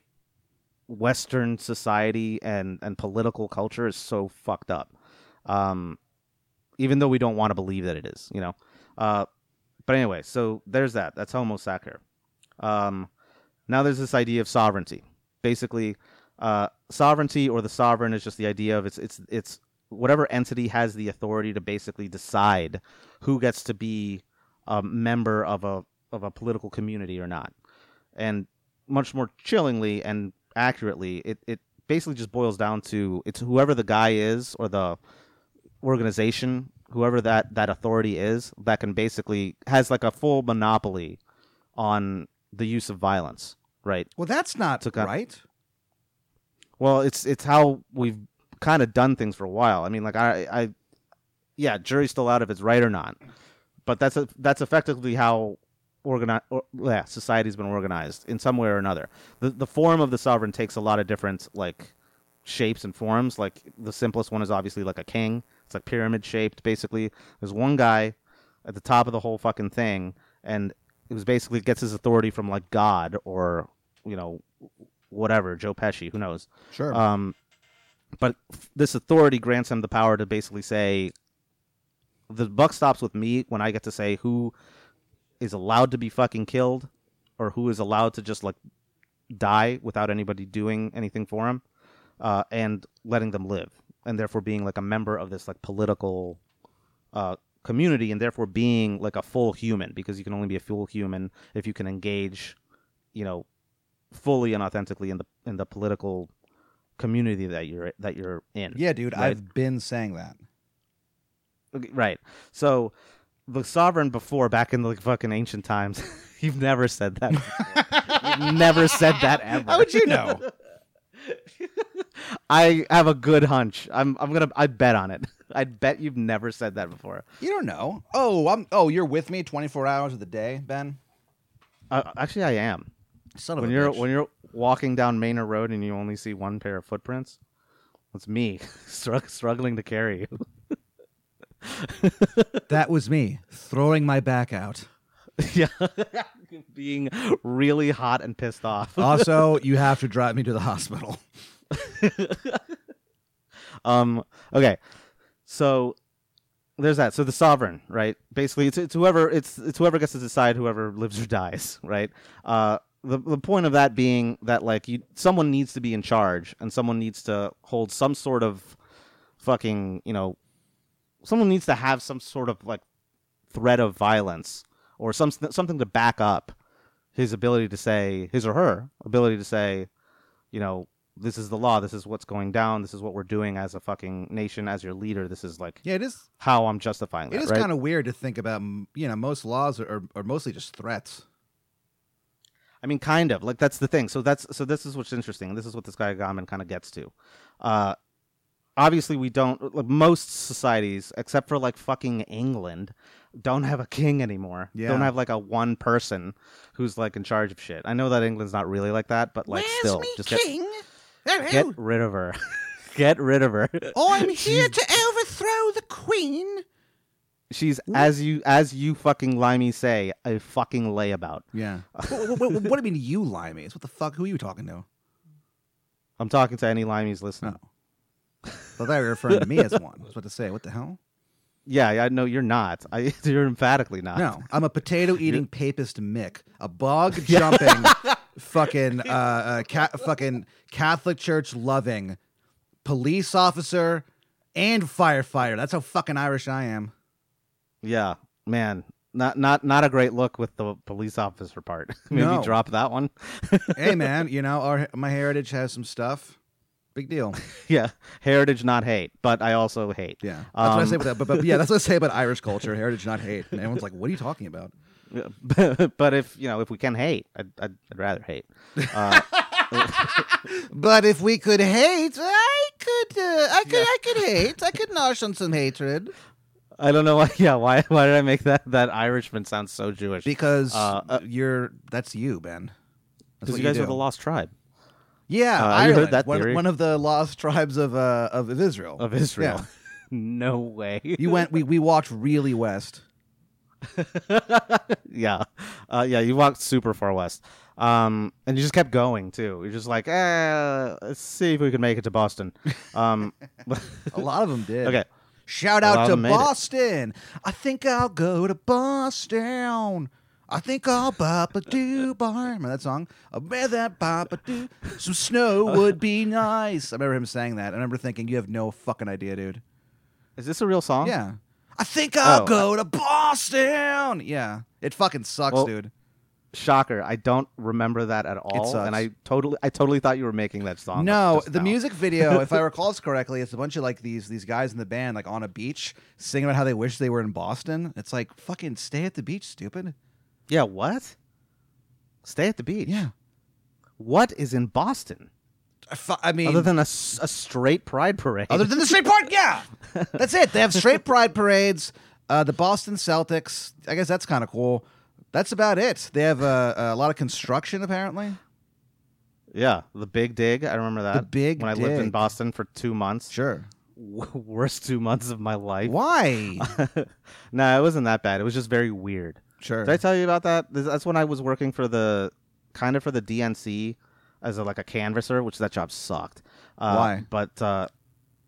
Speaker 3: western society and and political culture is so fucked up um even though we don't want to believe that it is you know uh but anyway so there's that that's homo sacer um now there's this idea of sovereignty basically uh sovereignty or the sovereign is just the idea of it's it's it's whatever entity has the authority to basically decide who gets to be a member of a of a political community or not. And much more chillingly and accurately, it, it basically just boils down to it's whoever the guy is or the organization, whoever that, that authority is, that can basically has like a full monopoly on the use of violence. Right.
Speaker 1: well, that's not
Speaker 3: Took out-
Speaker 1: right.
Speaker 3: Well, it's it's how we've kind of done things for a while. I mean, like I, I, yeah, jury's still out if it's right or not, but that's a, that's effectively how organi- or, yeah, society's been organized in some way or another. The the form of the sovereign takes a lot of different like shapes and forms. Like the simplest one is obviously like a king. It's like pyramid shaped. Basically, there's one guy at the top of the whole fucking thing, and it was basically gets his authority from like God or you know whatever Joe Pesci, who knows.
Speaker 1: Sure.
Speaker 3: Um, but this authority grants him the power to basically say, the buck stops with me when I get to say who is allowed to be fucking killed, or who is allowed to just like die without anybody doing anything for him, uh, and letting them live, and therefore being like a member of this like political uh, community, and therefore being like a full human, because you can only be a full human if you can engage, you know, fully and authentically in the in the political community that you're that you're in.
Speaker 1: yeah, dude,
Speaker 3: right.
Speaker 1: I've been saying that.
Speaker 3: Okay, Right. So the sovereign before back in the like, fucking ancient times, you've never said that. you've never said that ever.
Speaker 1: How would you know?
Speaker 3: I have a good hunch. I'm I'm gonna I bet on it. I bet you've never said that before.
Speaker 1: you don't know. Oh, I'm. Oh, you're with me 24 hours of the day, Ben.
Speaker 3: Uh, actually, I am.
Speaker 1: Son of
Speaker 3: When
Speaker 1: a
Speaker 3: you're
Speaker 1: bitch.
Speaker 3: when you're walking down Manor Road and you only see one pair of footprints, it's me strugg- struggling to carry you.
Speaker 1: that was me throwing my back out.
Speaker 3: yeah, being really hot and pissed off.
Speaker 1: Also, you have to drive me to the hospital.
Speaker 3: Um. Okay. So there's that. So the sovereign, right? Basically, it's, it's whoever it's it's whoever gets to decide whoever lives or dies, right? Uh. The, the point of that being that like you someone needs to be in charge and someone needs to hold some sort of fucking you know someone needs to have some sort of like threat of violence or some something to back up his ability to say his or her ability to say you know this is the law this is what's going down this is what we're doing as a fucking nation as your leader this is like
Speaker 1: Yeah, it is.
Speaker 3: how i'm justifying that
Speaker 1: It is
Speaker 3: right?
Speaker 1: kind of weird to think about. You know, most laws are, are, are mostly just threats.
Speaker 3: I mean, kind of like that's the thing. So that's so this is what's interesting. This is what this guy Agamben kind of gets to. Uh, obviously, we don't like most societies, except for like fucking England, don't have a king anymore.
Speaker 1: Yeah.
Speaker 3: Don't have like a one person who's like in charge of shit. I know that England's not really like that, but like still, just get, get rid of her. get rid of her.
Speaker 1: I'm here to overthrow the queen.
Speaker 3: She's as you as you fucking limey say a fucking layabout.
Speaker 1: Yeah. what, what, what, what do you mean you limeys? What the fuck? Who are you talking to?
Speaker 3: I'm talking to any limeys listening.
Speaker 1: Oh. I thought you were referring to me as one. I was about to say, what the hell?
Speaker 3: Yeah, I know you're not. I, you're emphatically not.
Speaker 1: No, I'm a potato eating papist Mick, a bog jumping, fucking, uh, uh, ca- fucking Catholic Church loving police officer and firefighter. That's how fucking Irish I am.
Speaker 3: Yeah, man, not not not a great look with the police officer part. Maybe
Speaker 1: No.
Speaker 3: drop that one.
Speaker 1: hey, man, you know our my heritage has some stuff. Big deal.
Speaker 3: yeah, heritage, not hate, but I also hate.
Speaker 1: Yeah, that's what I
Speaker 3: Um,
Speaker 1: say about that. But, but yeah, that's what I say about Irish culture, heritage, not hate. And everyone's like, "What are you talking about?"
Speaker 3: Yeah, But, but if you know, if we can hate, I'd, I'd, I'd rather hate. Uh,
Speaker 1: But if we could hate, I could, uh, I could, I could hate. I could nosh on some hatred
Speaker 3: I don't know why. Yeah, why? Why did I make that that Irishman sound so Jewish?
Speaker 1: because
Speaker 3: Uh, uh,
Speaker 1: you're that's you, Ben.
Speaker 3: Because you guys
Speaker 1: do.
Speaker 3: are the lost tribe
Speaker 1: Yeah,
Speaker 3: Uh, you heard that
Speaker 1: one, one of the lost tribes of uh, of Israel.
Speaker 3: of Israel.
Speaker 1: Yeah.
Speaker 3: no way.
Speaker 1: You went. We we walked really west.
Speaker 3: yeah, uh, yeah. You walked super far west, um, and you just kept going too. You're just like, eh, let's see if we can make it to Boston. Um,
Speaker 1: A lot of them did.
Speaker 3: okay,
Speaker 1: Shout
Speaker 3: A
Speaker 1: out to
Speaker 3: them made it.
Speaker 1: Boston. I think I'll go to Boston. I think I'll bop a doo bar. Remember that song? I bet that bop a doo. Some snow would be nice. I remember him saying that. I remember thinking, you have no fucking idea, dude.
Speaker 3: is this a real song?
Speaker 1: Yeah. I think I'll
Speaker 3: Oh,
Speaker 1: go to Boston. Yeah. It fucking sucks,
Speaker 3: Well,
Speaker 1: dude.
Speaker 3: Shocker! I don't remember that at all,
Speaker 1: sucks.
Speaker 3: and I totally, I totally thought you were making that song.
Speaker 1: No, the
Speaker 3: now.
Speaker 1: music video, if I recall this correctly, it's a bunch of like these these guys in the band like on a beach singing about how they wish they were in Boston. It's like fucking stay at the beach, stupid.
Speaker 3: Yeah, what? Stay at the beach.
Speaker 1: Yeah.
Speaker 3: What is in Boston
Speaker 1: I, mean,
Speaker 3: other than a, a straight pride parade?
Speaker 1: other than the straight parade, yeah, that's it. They have straight pride parades. Uh, the Boston Celtics, I guess that's kind of cool. That's about it. They have uh, a lot of construction apparently.
Speaker 3: yeah, the Big Dig. I remember that.
Speaker 1: The Big
Speaker 3: when I lived in Boston for two months.
Speaker 1: Sure.
Speaker 3: Worst two months of my life.
Speaker 1: Why?
Speaker 3: no, it wasn't that bad. It was just very weird.
Speaker 1: sure.
Speaker 3: Did I tell you about that? That's when I was working for the kind of for the DNC as a, like a canvasser, which that job sucked. Uh,
Speaker 1: Why?
Speaker 3: But uh,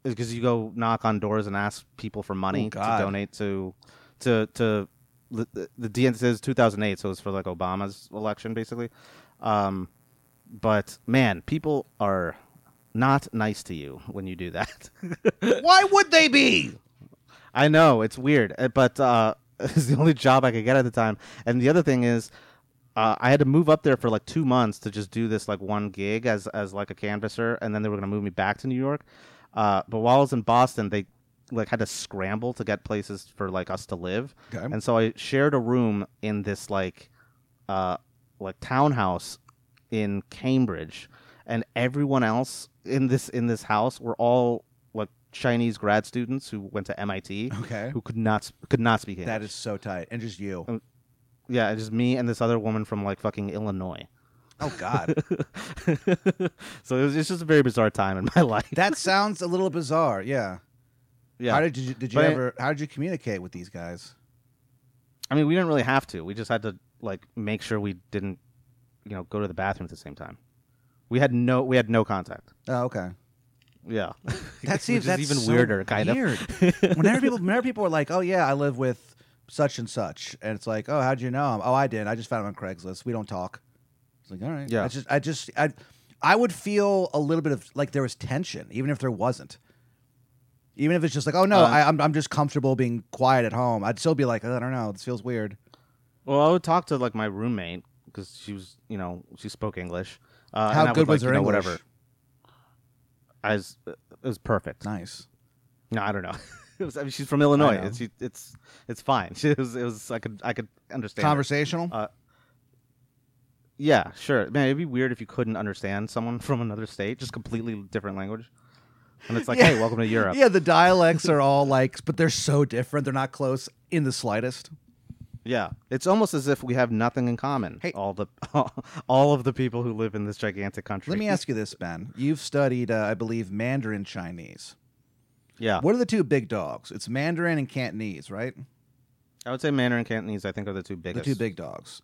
Speaker 3: because you go knock on doors and ask people for money
Speaker 1: Oh,
Speaker 3: to
Speaker 1: God.
Speaker 3: donate to to to the, the, the DNC is 2008, so it's for like Obama's election basically. Um, but man, people are not nice to you when you do that.
Speaker 1: Why would they be?
Speaker 3: I know it's weird, uh, but uh, it's the only job I could get at the time. And the other thing is, uh, I had to move up there for like two months to just do this like one gig as as like a canvasser, and then they were gonna move me back to New York. Uh, but while I was in Boston, they like had to scramble to get places for like us to live,
Speaker 1: Okay.
Speaker 3: and so I shared a room in this like uh like townhouse in Cambridge, and everyone else in this in this house were all like Chinese grad students who went to MIT
Speaker 1: Okay.
Speaker 3: who could not could not speak English.
Speaker 1: That is so tight. And just you.
Speaker 3: Yeah, just me and this other woman from like fucking Illinois.
Speaker 1: Oh God.
Speaker 3: so it was, it's just a very bizarre time in my life.
Speaker 1: that sounds a little bizarre. Yeah.
Speaker 3: yeah,
Speaker 1: How did you did you
Speaker 3: But I-
Speaker 1: ever how did you communicate with these guys?
Speaker 3: I mean, we didn't really have to. We just had to like make sure we didn't, you know, go to the bathroom at the same time. We had no we had no contact.
Speaker 1: Oh, okay.
Speaker 3: Yeah,
Speaker 1: That seems that's
Speaker 3: even
Speaker 1: so
Speaker 3: weirder, kind
Speaker 1: weird.
Speaker 3: of.
Speaker 1: whenever people whenever people are like, "Oh yeah, I live with such and such," and it's like, "Oh, how'd you know him?" "Oh, I did. I just found him on Craigslist. We don't talk." It's like, all right.
Speaker 3: Yeah.
Speaker 1: I just, I just, I, I would feel a little bit of like there was tension, even if there wasn't. Even if it's just like, oh no,
Speaker 3: Uh,
Speaker 1: I, I'm, I'm just comfortable being quiet at home. I'd still be like, I don't know, this feels weird.
Speaker 3: Well, I would talk to like my roommate because she was, you know, she spoke English. Uh,
Speaker 1: How good
Speaker 3: would,
Speaker 1: was
Speaker 3: like,
Speaker 1: her
Speaker 3: you know,
Speaker 1: English?
Speaker 3: Whatever. I was, it was perfect.
Speaker 1: Nice.
Speaker 3: No, I don't know. it was, I mean, she's from Illinois. It's it's it's fine. She was it was I could I could understand. her.
Speaker 1: Conversational.
Speaker 3: Uh, Yeah, sure. Man, it'd be weird if you couldn't understand someone from another state, just completely different language. and it's like,
Speaker 1: Yeah.
Speaker 3: hey, welcome to Europe.
Speaker 1: Yeah, the dialects are all like, but they're so different. They're not close in the slightest.
Speaker 3: Yeah, it's almost as if we have nothing in common.
Speaker 1: Hey-
Speaker 3: all the all of the people who live in this gigantic country.
Speaker 1: Let me ask you this, Ben. You've studied, uh, I believe, Mandarin Chinese.
Speaker 3: Yeah,
Speaker 1: What are the two big dogs? It's Mandarin and Cantonese, right?
Speaker 3: I would say Mandarin and Cantonese. I think are the two biggest.
Speaker 1: The two big dogs.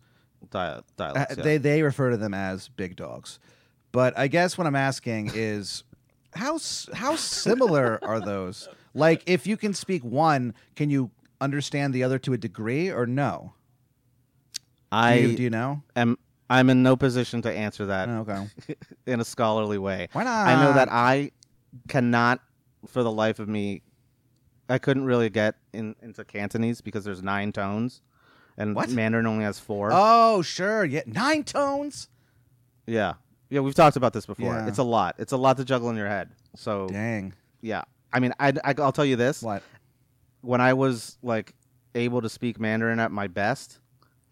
Speaker 3: dia-
Speaker 1: Uh,
Speaker 3: dialects. yeah.
Speaker 1: They they refer to them as big dogs. But I guess what I'm asking is how how similar are those? Like if you can speak one, can you understand the other to a degree or no? Do
Speaker 3: I
Speaker 1: you, do you know?
Speaker 3: am. I'm in no position to answer that
Speaker 1: Oh, okay.
Speaker 3: in a scholarly way.
Speaker 1: Why not?
Speaker 3: I know that I cannot, for the life of me, I couldn't really get in, into Cantonese because there's nine tones, and
Speaker 1: What?
Speaker 3: Mandarin only has four.
Speaker 1: Oh, sure. Yeah, nine tones.
Speaker 3: Yeah, yeah, we've talked about this before.
Speaker 1: Yeah.
Speaker 3: It's a lot. It's a lot to juggle in your head. So
Speaker 1: Dang.
Speaker 3: yeah, I mean, I, I will tell you this:
Speaker 1: What?
Speaker 3: when I was like able to speak Mandarin at my best,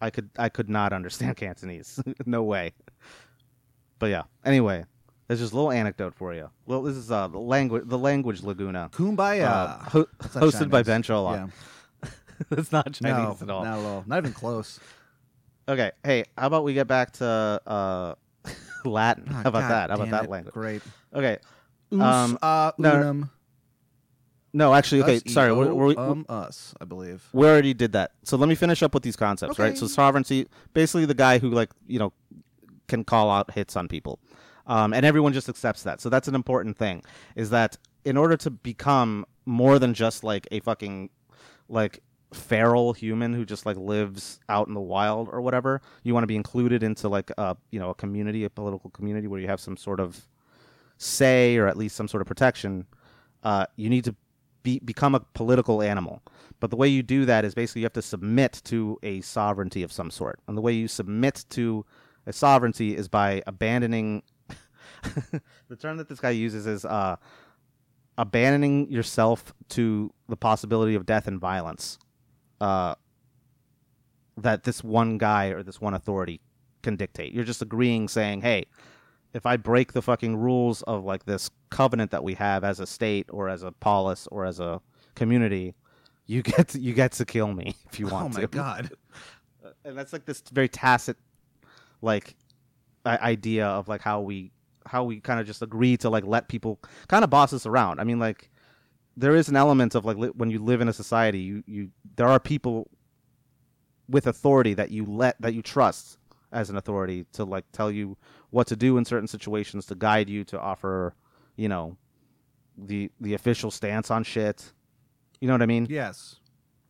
Speaker 3: I could I could not understand Cantonese. no way. But yeah. Anyway, there's just a little anecdote for you. Well, this is uh the language the language Laguna.
Speaker 1: Kumbaya.
Speaker 3: uh, ho-
Speaker 1: That's
Speaker 3: hosted by
Speaker 1: Chinese.
Speaker 3: Ben Cholak.
Speaker 1: Yeah.
Speaker 3: It's not
Speaker 1: No,
Speaker 3: at all.
Speaker 1: not at all. Not even close.
Speaker 3: Okay, hey, how about we get back to uh, Latin?
Speaker 1: Oh,
Speaker 3: how about
Speaker 1: God
Speaker 3: that? How about that
Speaker 1: it.
Speaker 3: language?
Speaker 1: Great.
Speaker 3: Okay,
Speaker 1: Us,
Speaker 3: Um,
Speaker 1: uh,
Speaker 3: no,
Speaker 1: unum.
Speaker 3: no, actually, okay,
Speaker 1: Us,
Speaker 3: sorry, we're, we're,
Speaker 1: um, us, I believe.
Speaker 3: we already did that. So let me finish up with these concepts, right? So sovereignty, basically the guy who like you know can call out hits on people, um, and everyone just accepts that. So that's an important thing. Is that in order to become more than just like a fucking like feral human who just like lives out in the wild or whatever, you want to be included into like a you know a community, a political community where you have some sort of say or at least some sort of protection. Uh, you need to be, become a political animal. But the way you do that is basically you have to submit to a sovereignty of some sort. And the way you submit to a sovereignty is by abandoning. the term that this guy uses is uh, abandoning yourself to the possibility of death and violence. Uh, that this one guy or this one authority can dictate. You're just agreeing, saying, "Hey, if I break the fucking rules of like this covenant that we have as a state or as a polis or as a community, you get to, you get to kill me if you want to."
Speaker 1: Oh my
Speaker 3: to."
Speaker 1: god.
Speaker 3: and that's like this very tacit like idea of like how we how we kind of just agree to like let people kind of boss us around. I mean like there is an element of like li- when you live in a society you you there are people with authority that you let that you trust as an authority to like tell you what to do in certain situations to guide you to offer you know the the official stance on shit. You know what i mean?
Speaker 1: Yes.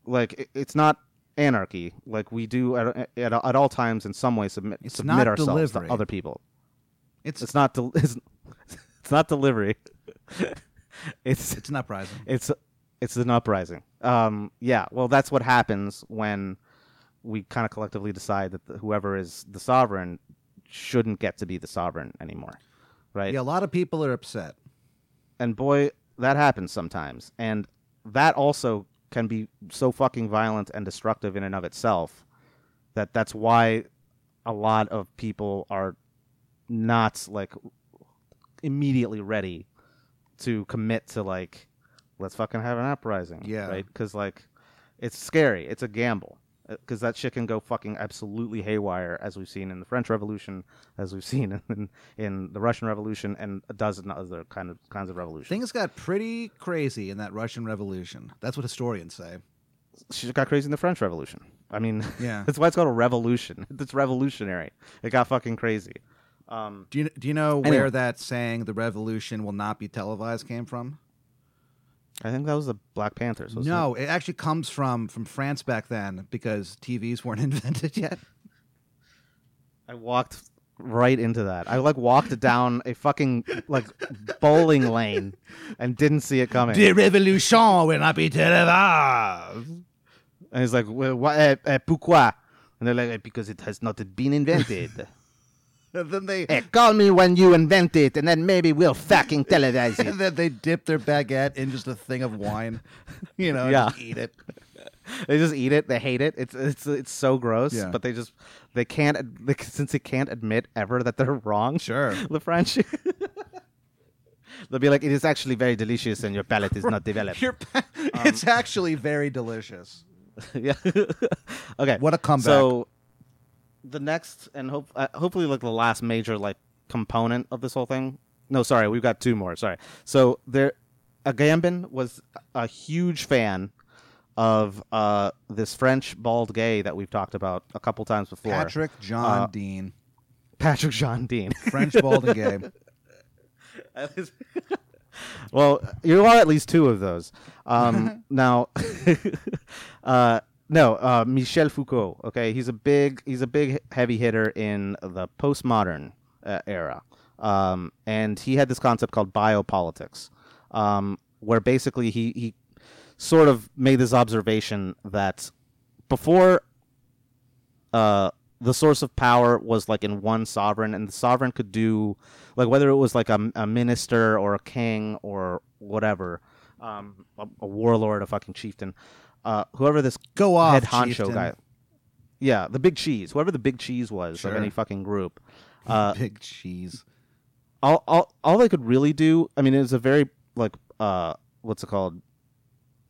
Speaker 3: like it, it's not anarchy. Like we do at, at, at all times in some way submit
Speaker 1: It's
Speaker 3: submit ourselves
Speaker 1: delivery.
Speaker 3: to other people
Speaker 1: It's
Speaker 3: it's not del- it's, it's not delivery it's
Speaker 1: it's an uprising.
Speaker 3: it's it's an uprising um yeah well that's what happens when we kind of collectively decide that the, whoever is the sovereign shouldn't get to be the sovereign anymore right
Speaker 1: Yeah, a lot of people are upset.
Speaker 3: and boy, that happens sometimes. And that also can be so fucking violent and destructive in and of itself that that's why a lot of people are not like immediately ready to commit to like let's fucking have an uprising
Speaker 1: Yeah.
Speaker 3: right because like it's scary it's a gamble uh, because that shit can go fucking absolutely haywire as we've seen in the french revolution as we've seen in, in the russian revolution and a dozen other kind of kinds of revolutions
Speaker 1: Things got pretty crazy in that Russian Revolution. That's what historians say.
Speaker 3: she got crazy in the french revolution i mean
Speaker 1: Yeah.
Speaker 3: that's why it's called a revolution it's revolutionary it got fucking crazy um
Speaker 1: Do you do you know
Speaker 3: Anyway.
Speaker 1: where that saying "the revolution will not be televised" came from?
Speaker 3: i think that was the black panthers wasn't it?
Speaker 1: No, it actually comes from from France back then because TVs weren't invented yet.
Speaker 3: I walked right into that. I like walked down a fucking like bowling lane and didn't see it coming.
Speaker 1: The revolution will not be televised.
Speaker 3: And he's like, well, why, uh, uh, pourquoi? And they're like, "Uh, because it has not been invented.
Speaker 1: And then they
Speaker 3: hey, call me when you invent it, and then maybe we'll fucking televise
Speaker 1: and
Speaker 3: it.
Speaker 1: then they dip their baguette in just a thing of wine, you know, and
Speaker 3: Yeah.
Speaker 1: eat it.
Speaker 3: they just eat it. They hate it. It's it's it's so gross.
Speaker 1: Yeah.
Speaker 3: But they just they can't they, since they can't admit ever that they're wrong.
Speaker 1: Sure.
Speaker 3: the French. They'll be like, it is actually very delicious, and your palate is not developed.
Speaker 1: Pa- um, it's actually very delicious.
Speaker 3: yeah. okay.
Speaker 1: What a comeback.
Speaker 3: So the next and hope uh, hopefully like the last major like component of this whole thing. No, sorry, we've got two more. Sorry. So there, Agamben was a huge fan of uh, this French bald gay that we've talked about a couple times before.
Speaker 1: Patrick John
Speaker 3: Uh,
Speaker 1: Dean,
Speaker 3: Patrick John Dean.
Speaker 1: French bald and gay.
Speaker 3: well, you are at least two of those. Um, now, uh, no, uh, Michel Foucault. Okay, he's a big he's a big heavy hitter in the postmodern uh, era, um, and he had this concept called biopolitics, um, where basically he he sort of made this observation that before uh, the source of power was like in one sovereign, and the sovereign could do like whether it was like a, a minister or a king or whatever, um, a, a warlord, a fucking chieftain, uh, whoever this
Speaker 1: Go off,
Speaker 3: head honcho
Speaker 1: chieftain.
Speaker 3: guy. Yeah, the big cheese, whoever the big cheese was
Speaker 1: Sure.
Speaker 3: of any fucking group. Uh,
Speaker 1: Big cheese.
Speaker 3: all, all all they could really do i mean it was a very like uh what's it called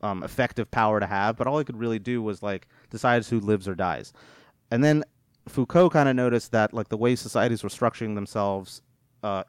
Speaker 3: um effective power to have but all they could really do was like decides who lives or dies and then foucault kind of noticed that like the way societies were structuring themselves uh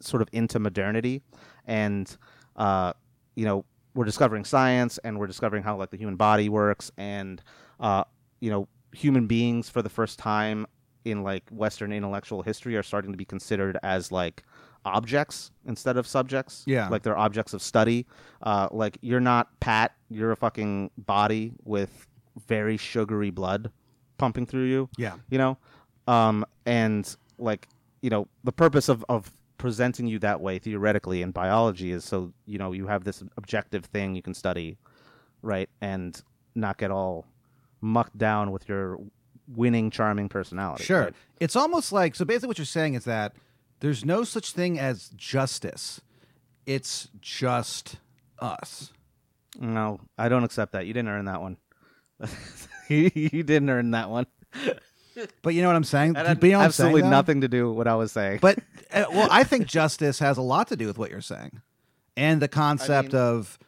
Speaker 3: sort of into modernity and uh you know we're discovering science and we're discovering how like the human body works and uh you know human beings for the first time in like western intellectual history are starting to be considered as like objects instead of subjects
Speaker 1: Yeah.
Speaker 3: like they're objects of study uh like you're not pat you're a fucking body with very sugary blood pumping through you
Speaker 1: Yeah.
Speaker 3: you know um and like you know the purpose of of presenting you that way theoretically in biology is so you know you have this objective thing you can study right and not get all mucked down with your winning charming personality
Speaker 1: Sure.
Speaker 3: right?
Speaker 1: It's almost like so basically what you're saying is that there's no such thing as justice. It's just us.
Speaker 3: no i don't accept that you didn't earn that one you, you didn't earn that one
Speaker 1: But you know what I'm saying?
Speaker 3: That had
Speaker 1: you know I'm saying,
Speaker 3: absolutely nothing to do with what i was saying
Speaker 1: But uh, well, I think justice has a lot to do with what you're saying, and the concept
Speaker 3: mean-
Speaker 1: of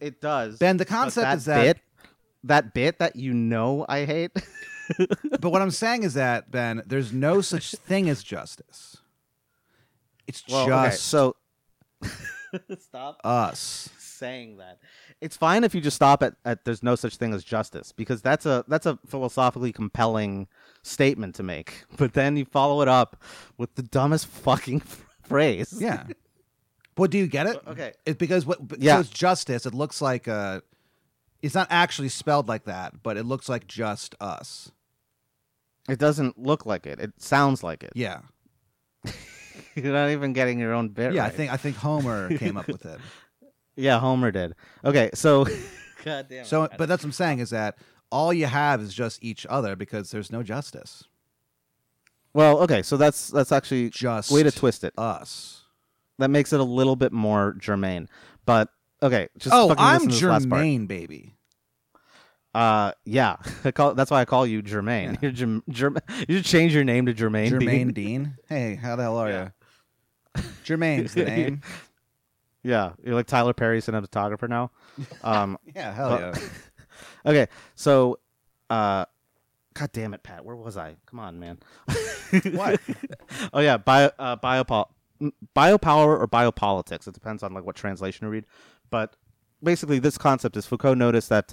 Speaker 3: it does
Speaker 1: Ben. The concept
Speaker 3: that
Speaker 1: is that.
Speaker 3: bit that bit that you know i hate
Speaker 1: But what I'm saying is that Ben, there's no such thing as justice. It's
Speaker 3: Well, okay,
Speaker 1: just
Speaker 3: so stop
Speaker 1: us.
Speaker 3: saying that. It's fine if you just stop at, at there's no such thing as justice because that's a that's a philosophically compelling statement to make. But then you follow it up with the dumbest fucking phrase.
Speaker 1: Yeah. But do you get it?
Speaker 3: Okay.
Speaker 1: It's because what?
Speaker 3: Yeah.
Speaker 1: So it's justice. It looks like uh It's not actually spelled like that, but it looks like just us.
Speaker 3: It doesn't look like it. It sounds like it.
Speaker 1: Yeah.
Speaker 3: You're not even getting your own bit
Speaker 1: Yeah. I think I think Homer came up with it.
Speaker 3: Yeah, Homer did. Okay, so God damn.
Speaker 1: So, but that's what I'm saying is that all you have is just each other because there's no justice.
Speaker 3: well, okay, so that's that's actually
Speaker 1: Just
Speaker 3: way to twist it.
Speaker 1: us.
Speaker 3: That makes it a little bit more germane. But okay, just
Speaker 1: oh,
Speaker 3: fucking
Speaker 1: I'm
Speaker 3: listen to this last part.
Speaker 1: Germaine, baby.
Speaker 3: Uh, yeah, call that's why I call you Jermaine. You're Germ- Germ- you should change your name to Jermaine.
Speaker 1: Jermaine
Speaker 3: Dean.
Speaker 1: Dean. Hey, how the hell are
Speaker 3: Yeah.
Speaker 1: you? Jermaine's the name.
Speaker 3: Yeah, you're like Tyler Perry cinematographer now. Um,
Speaker 1: Yeah, hell
Speaker 3: But-
Speaker 1: yeah.
Speaker 3: Okay, so, uh, God damn it, Pat, where was I? Come on, man.
Speaker 1: What?
Speaker 3: oh yeah, bio uh, biopol biopower or biopolitics. It depends on like what translation you read, but basically, this concept is Foucault noticed that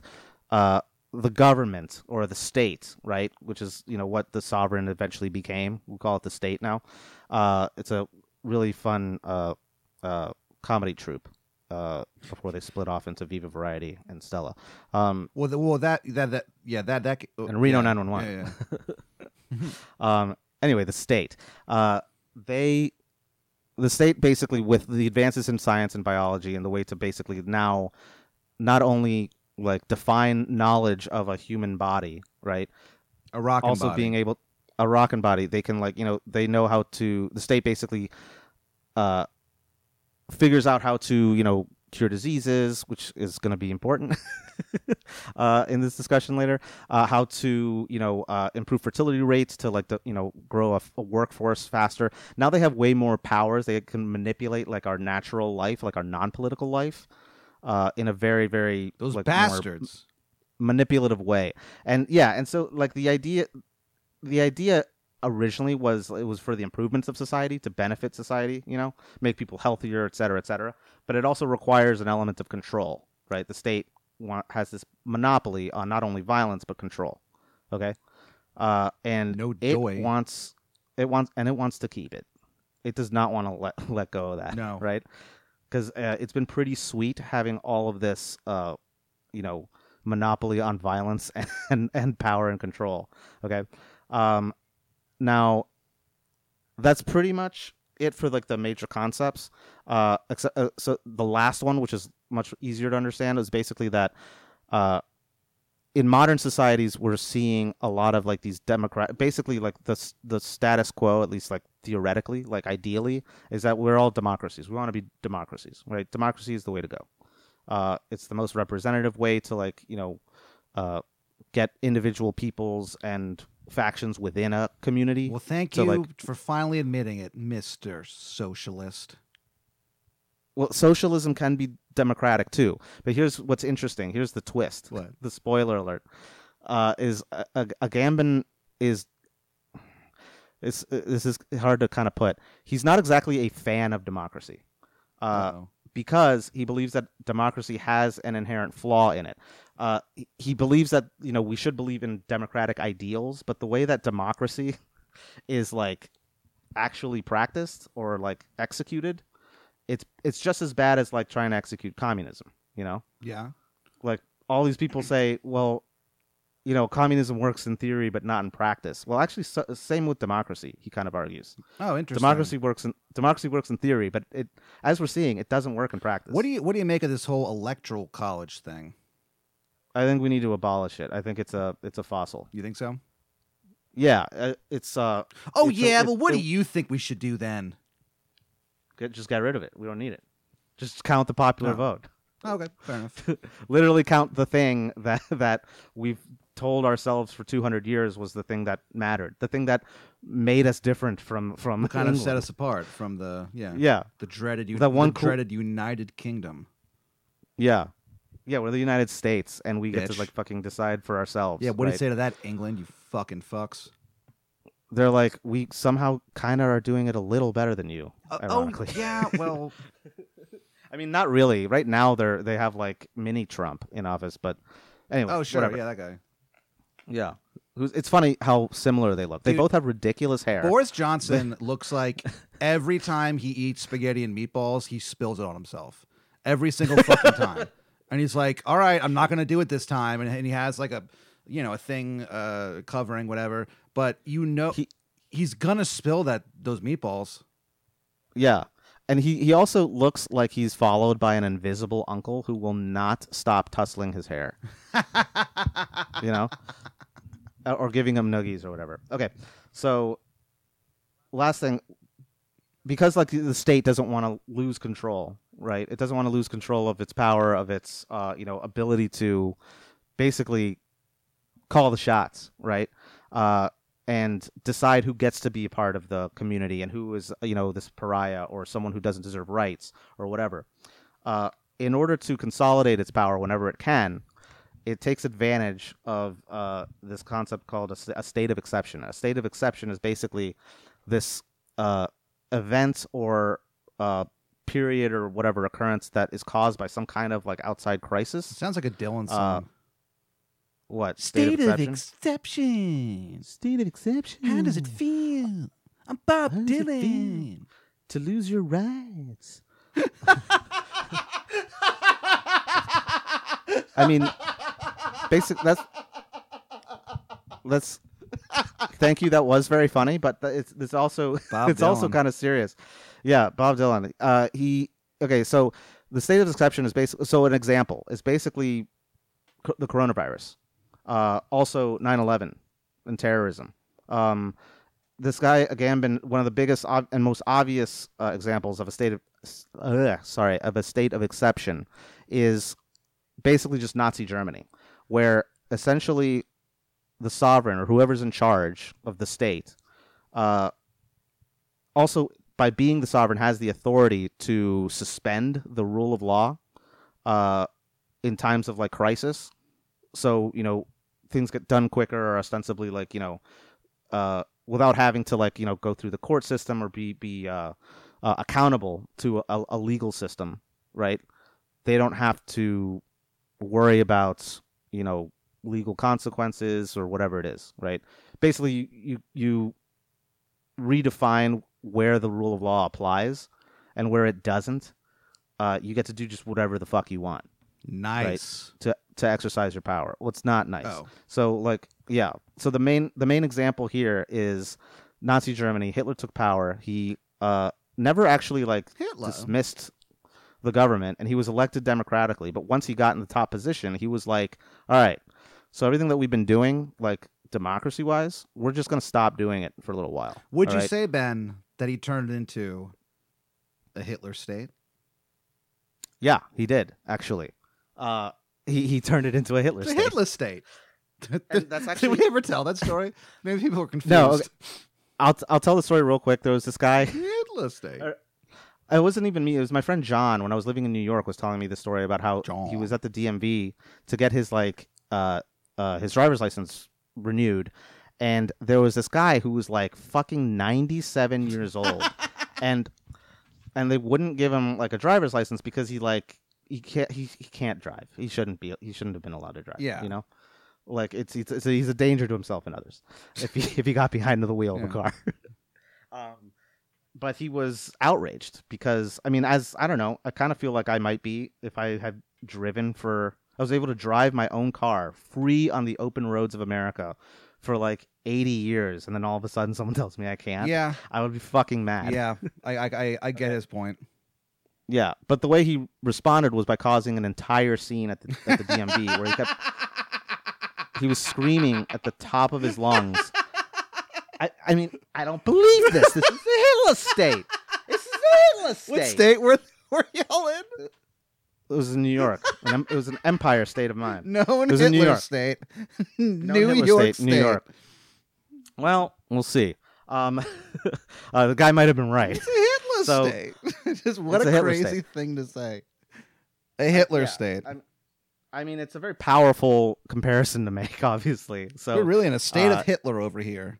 Speaker 3: uh, the government or the state, right, which is you know what the sovereign eventually became. We call it the state now. Uh, it's a really fun uh, uh, comedy troupe. Uh, before they split off into Viva Variety and Stella, um,
Speaker 1: Well, the, well, that that that yeah, that that
Speaker 3: And Reno 911.
Speaker 1: Yeah, yeah.
Speaker 3: Um, anyway, the state. Uh, they, the state basically, with the advances in science and biology and the way to basically now not only like define knowledge of a human body, right?
Speaker 1: A rock and
Speaker 3: also being able a rockin' body, they can like you know they know how to. The state basically uh, figures out how to you know cure diseases, which is going to be important uh, in this discussion later. Uh, how to you know uh, improve fertility rates to like the you know grow a, a workforce faster. Now they have way more powers. They can manipulate like our natural life, like our non-political life, uh, in a very very
Speaker 1: Those
Speaker 3: like,
Speaker 1: bastards.
Speaker 3: manipulative way. And yeah, and so like the idea the idea originally was it was for the improvements of society to benefit society, you know, make people healthier, et cetera, et cetera. But it also requires an element of control, right? The state has this monopoly on not only violence but control. Okay, uh, and
Speaker 1: No
Speaker 3: it wants it wants and it wants to keep it. It does not want to let let go of that.
Speaker 1: No.
Speaker 3: right? Because uh, it's been pretty sweet having all of this, uh, you know, monopoly on violence and and power and control. Okay, um, now that's pretty much it for like the major concepts. Uh, except, uh, so the last one, which is much easier to understand, is basically that uh, in modern societies we're seeing a lot of like these democrat, basically like the the status quo, at least like theoretically, like ideally, is that we're all democracies. We want to be democracies, right? Democracy is the way to go. Uh, it's the most representative way to like you know uh, get individual peoples and factions within a community.
Speaker 1: Well, thank
Speaker 3: So,
Speaker 1: you
Speaker 3: like-
Speaker 1: for finally admitting it, Mister Socialist.
Speaker 3: Well, socialism can be democratic too. But here's what's interesting. Here's the twist.
Speaker 1: What?
Speaker 3: The spoiler alert uh, is a, a, Agamben is. It's, this is hard to kind of put. He's not exactly a fan of democracy. Uh, because he believes that democracy has an inherent flaw in it. Uh, he- he believes that you know we should believe in democratic ideals, but the way that democracy is like actually practiced or like executed, it's it's just as bad as like trying to execute communism. You know,
Speaker 1: yeah.
Speaker 3: like all these people say, well, you know, communism works in theory but not in practice. Well, actually, so, same with democracy. He kind of argues
Speaker 1: Oh, interesting.
Speaker 3: democracy works in democracy works in theory, but it as we're seeing, it doesn't work in practice.
Speaker 1: What do you What do you make of this whole electoral college thing?
Speaker 3: I think we need to abolish it. I think it's a it's a fossil.
Speaker 1: You think so?
Speaker 3: Yeah, uh, it's uh.
Speaker 1: Oh
Speaker 3: it's a-
Speaker 1: yeah,
Speaker 3: it-
Speaker 1: but what do you think we should do then?
Speaker 3: Get, just get rid of it. We don't need it. Just count the popular
Speaker 1: No.
Speaker 3: vote.
Speaker 1: Okay, fair enough.
Speaker 3: Literally count the thing that that we've told ourselves for 200 years was the thing that mattered. The thing that made us different from from
Speaker 1: kind of set us apart from the yeah
Speaker 3: Yeah,
Speaker 1: the dreaded
Speaker 3: That one
Speaker 1: the
Speaker 3: cool-
Speaker 1: dreaded United Kingdom.
Speaker 3: yeah, yeah. We're the United States, and we get
Speaker 1: Bitch.
Speaker 3: to like fucking decide for ourselves.
Speaker 1: Yeah, what do you
Speaker 3: right?
Speaker 1: say to that, England? You fucking fucks.
Speaker 3: They're like we somehow kind of are doing it a little better than you.
Speaker 1: Uh, oh
Speaker 3: ironically.
Speaker 1: yeah, well,
Speaker 3: I mean, not really. Right now, they're they have like mini Trump in office, but anyway.
Speaker 1: oh sure,
Speaker 3: whatever.
Speaker 1: yeah, that guy.
Speaker 3: yeah. Who's, it's funny how similar they look. They
Speaker 1: Dude,
Speaker 3: both have ridiculous hair.
Speaker 1: Boris Johnson looks like every time he eats spaghetti and meatballs, he spills it on himself. Every single fucking time. And he's like, "All right, I'm not going to do it this time." And, and he has like a, you know, a thing uh, covering whatever. But you know,
Speaker 3: He-
Speaker 1: he's gonna spill that those meatballs.
Speaker 3: Yeah. And he, he also looks like he's followed by an invisible uncle who will not stop tussling his hair. you know? Or giving him nuggies or whatever. Okay. So, last thing because like the state doesn't want to lose control, right? It doesn't want to lose control of its power, of its uh, you know, ability to basically call the shots, right? Uh, and decide who gets to be a part of the community and who is you know this pariah or someone who doesn't deserve rights or whatever. Uh, in order to consolidate its power whenever it can, it takes advantage of uh, this concept called a, a state of exception. A state of exception is basically this uh, event or uh, period or whatever occurrence that is caused by some kind of like outside crisis.
Speaker 1: sounds like a Dylan
Speaker 3: Uh,
Speaker 1: song.
Speaker 3: What
Speaker 1: State, of,
Speaker 3: exception?
Speaker 1: exception.
Speaker 3: state of exception.
Speaker 1: How does it feel? I'm Bob
Speaker 3: it
Speaker 1: Dylan.
Speaker 3: to lose your rights? I mean, basically That's that's. Thank you. That was very funny, but it's it's also
Speaker 1: Bob
Speaker 3: it's also kind of serious. Yeah, Bob Dylan. Uh, he okay. So the state of exception is basically so an example is basically co- the coronavirus, uh, also 9/11 and terrorism. Um, this guy Agamben one of the biggest ob- and most obvious uh, examples of a state of uh, sorry of a state of exception is basically just Nazi Germany, where essentially the sovereign or whoever's in charge of the state, uh, also by being the sovereign has the authority to suspend the rule of law uh, in times of like crisis. So you know things get done quicker or ostensibly like you know uh, without having to like you know go through the court system or be be uh, uh, accountable to a, a legal system, right? They don't have to worry about you know legal consequences or whatever it is, right? Basically, you you, you redefine where the rule of law applies and where it doesn't. Uh, you get to do just whatever the fuck you want
Speaker 1: Nice.
Speaker 3: to to exercise your power. Well, it's not nice.
Speaker 1: Oh.
Speaker 3: So like yeah. So the main the main example here is Nazi Germany. Hitler took power. He uh never actually like
Speaker 1: Hitler.
Speaker 3: dismissed the government and he was elected democratically, but once he got in the top position, he was like, "All right. So everything that we've been doing like democracy wise, we're just going to stop doing it for a little while."
Speaker 1: Would you
Speaker 3: right?
Speaker 1: say, Ben, that he turned it into a Hitler state?
Speaker 3: Yeah, he did, actually. Uh he, he turned it into a Hitler
Speaker 1: It's a
Speaker 3: state.
Speaker 1: Hitler state.
Speaker 3: And that's
Speaker 1: Did
Speaker 3: actually-
Speaker 1: we ever tell that story? Maybe people are confused.
Speaker 3: No, okay. I'll I'll tell the story real quick. There was this guy
Speaker 1: Hitler state.
Speaker 3: Uh, It wasn't even me. It was my friend John. When I was living in New York, was telling me the story about how
Speaker 1: John.
Speaker 3: he was at the DMV to get his like uh, uh, his driver's license renewed, and there was this guy who was like fucking ninety seven years old, and and they wouldn't give him like a driver's license because he like he can't he, he can't drive. He shouldn't be. He shouldn't have been allowed to drive.
Speaker 1: Yeah.
Speaker 3: you know. Like it's, it's, it's a, he's a danger to himself and others if he if he got behind the wheel of a car. um, but he was outraged because I mean, as I don't know, I kind of feel like I might be if I had driven for. I was able to drive my own car free on the open roads of America for like 80 years, and then all of a sudden someone tells me I can't.
Speaker 1: Yeah,
Speaker 3: I would be fucking mad.
Speaker 1: yeah. I, I, I, I get his point.
Speaker 3: Yeah, but the way he responded was by causing an entire scene at the at the DMV where he kept he was screaming at the top of his lungs. I, I mean, I don't believe this. This is the Hitler state. This is the Hitler state.
Speaker 1: What state were were y'all in?
Speaker 3: It was in New York. An it was an empire state of mind.
Speaker 1: No, in
Speaker 3: It was in New York.
Speaker 1: state.
Speaker 3: No,
Speaker 1: New
Speaker 3: Hitler
Speaker 1: York
Speaker 3: state, New York. Well, we'll see. Um, uh, the guy might have been right.
Speaker 1: It's a Hitler
Speaker 3: So-
Speaker 1: state. Just what a,
Speaker 3: a
Speaker 1: crazy
Speaker 3: state.
Speaker 1: thing to say. A Hitler
Speaker 3: Yeah,
Speaker 1: state.
Speaker 3: I'm- I mean, it's a very powerful comparison to make, obviously. So
Speaker 1: We're really in a state
Speaker 3: uh,
Speaker 1: of Hitler over here.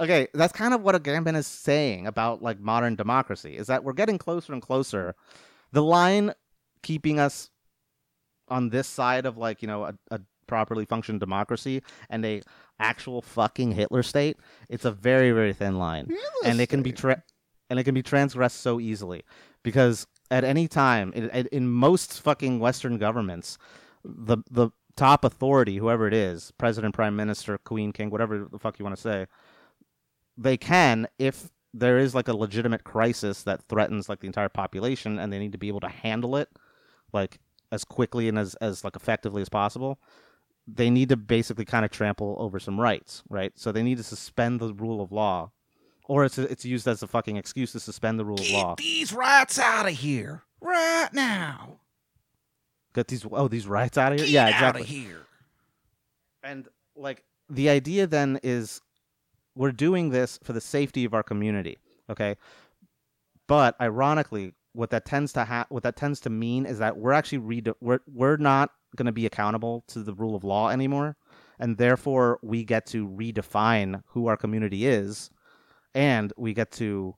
Speaker 3: Okay, that's kind of what Agamben is saying about like modern democracy is that we're getting closer and closer. The line keeping us on this side of like you know a, a properly functioning democracy and a actual fucking Hitler state, it's a very very thin line,
Speaker 1: Hitler
Speaker 3: and it can be tra- and it can be transgressed so easily because at any time in, in- in most fucking Western governments, the the top authority, whoever it is, president, prime minister, queen, king, whatever the fuck you want to say, they can if there is like a legitimate crisis that threatens like the entire population and they need to be able to handle it like as quickly and as, as like effectively as possible they need to basically kind of trample over some rights right so they need to suspend the rule of law or it's it's used as a fucking excuse to suspend the rule of law
Speaker 1: Get these rights out of here right now.
Speaker 3: get these oh these rights out of here
Speaker 1: Get
Speaker 3: yeah
Speaker 1: out
Speaker 3: exactly
Speaker 1: of here.
Speaker 3: And like the idea then is we're doing this for the safety of our community, okay? But ironically, what that tends to ha- what that tends to mean is that we're actually re- we're we're not going to be accountable to the rule of law anymore, and therefore we get to redefine who our community is, and we get to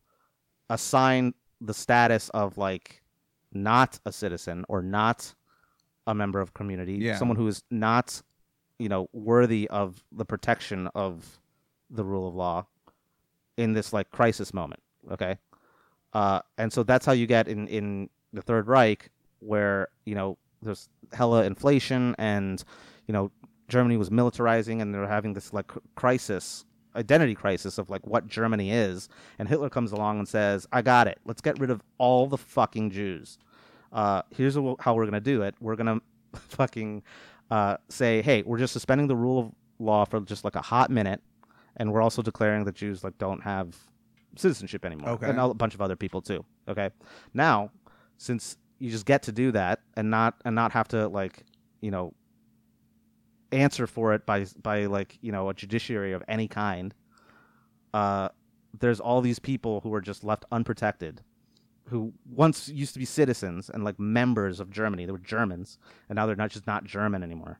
Speaker 3: assign the status of like not a citizen or not a member of community,
Speaker 1: Yeah.
Speaker 3: someone who is not you know worthy of the protection of the rule of law in this like crisis moment okay? Uh and so that's how you get in in the third reich where you know there's hella inflation and you know germany was militarizing and they're having this like crisis identity crisis of like what germany is. And hitler comes along and says i got it. Let's get rid of all the fucking jews. Uh here's wh- how we're gonna do it. We're gonna fucking uh, say, hey, we're just suspending the rule of law for just like a hot minute, and we're also declaring that Jews like don't have citizenship anymore,
Speaker 1: Okay.
Speaker 3: and a bunch of other people too. Okay, now since you just get to do that and not and not have to like you know answer for it by by like you know a judiciary of any kind, uh, there's all these people who are just left unprotected who once used to be citizens and like members of Germany. They were Germans, and now they're not just not German anymore.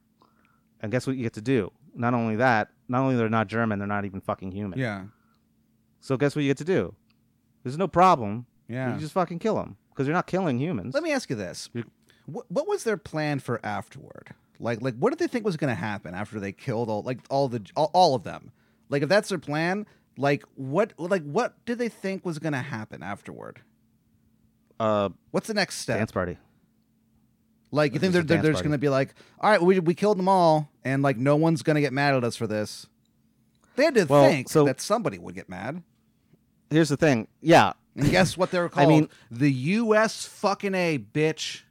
Speaker 3: And guess what you get to do? Not only that, not only they're not German, they're not even fucking human.
Speaker 1: Yeah.
Speaker 3: So guess what you get to do? There's no problem.
Speaker 1: Yeah.
Speaker 3: You just fucking kill them because you're not killing humans.
Speaker 1: Let me ask you this: what, what was their plan for afterward? Like, like what did they think was going to happen after they killed all, like all the all, all of them? Like, if that's their plan, like what, like what did they think was going to happen afterward?
Speaker 3: uh,
Speaker 1: What's the next step?
Speaker 3: dance party.
Speaker 1: Like, you think they're, they're, they're just going to be like, all right, we we killed them all, and like no one's going to get mad at us for this. They had to
Speaker 3: Well,
Speaker 1: think
Speaker 3: so-
Speaker 1: that somebody would get mad.
Speaker 3: Here's the thing. Yeah.
Speaker 1: And guess what they were
Speaker 3: calling?
Speaker 1: I
Speaker 3: mean-
Speaker 1: the U.S. fucking a bitch.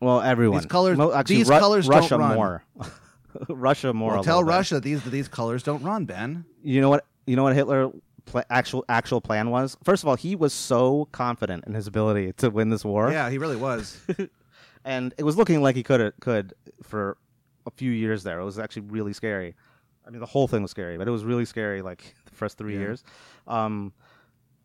Speaker 3: Well, everyone.
Speaker 1: These colors-
Speaker 3: actually,
Speaker 1: these
Speaker 3: Ru-
Speaker 1: colors don't run.
Speaker 3: more. Russia more.
Speaker 1: Well, tell. Russia that these that these colors don't run, Ben.
Speaker 3: You know what? You know what Hitler pla- actual actual plan was? First of all, he was so confident in his ability to win this war,
Speaker 1: Yeah, he really was.
Speaker 3: and it was looking like he could could for a few years there. It was actually really scary. I mean, the whole thing was scary, but it was really scary like the first three
Speaker 1: Yeah.
Speaker 3: years. Um,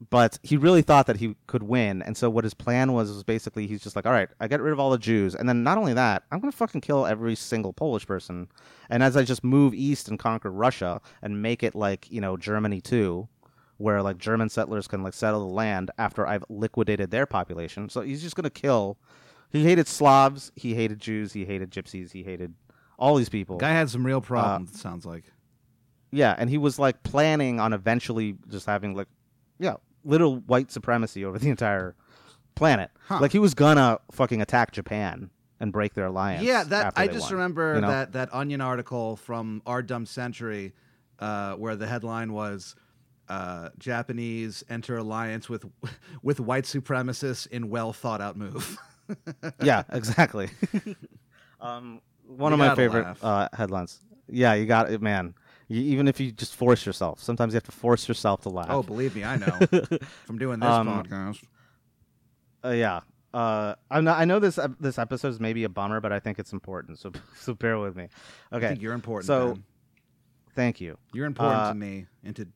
Speaker 3: but he really thought that he could win, and so what his plan was was basically he's just like, all right, I get rid of all the Jews, and then not only that, I'm gonna fucking kill every single Polish person, and as I just move east and conquer Russia and make it like you know Germany too, where like German settlers can like settle the land after I've liquidated their population. So he's just gonna kill. He hated Slavs, he hated Jews, he hated Gypsies, he hated all these people.
Speaker 1: Guy had some real problems. it sounds like.
Speaker 3: Yeah, and he was like planning on eventually just having like, yeah, little white supremacy over the entire planet.
Speaker 1: Huh.
Speaker 3: Like he was gonna fucking attack Japan and break their alliance.
Speaker 1: Yeah, that I just
Speaker 3: won,
Speaker 1: remember
Speaker 3: you know?
Speaker 1: that that Onion article from Our Dumb Century, uh, where the headline was. Uh, Japanese enter alliance with with white supremacists in well thought out move.
Speaker 3: yeah, exactly. um, one
Speaker 1: You
Speaker 3: of my favorite uh, headlines. Yeah, you got it, man. You, even if you just force yourself, sometimes you have to force yourself to laugh.
Speaker 1: oh, believe me, I know from doing this
Speaker 3: Um,
Speaker 1: podcast.
Speaker 3: Uh, yeah. Uh, I'm not, I know this ep- this episode is maybe a bummer, but I think it's important. So so bear with me.
Speaker 1: I
Speaker 3: Okay.
Speaker 1: think you're important.
Speaker 3: so-. Thank you.
Speaker 1: You're important
Speaker 3: uh,
Speaker 1: to me and to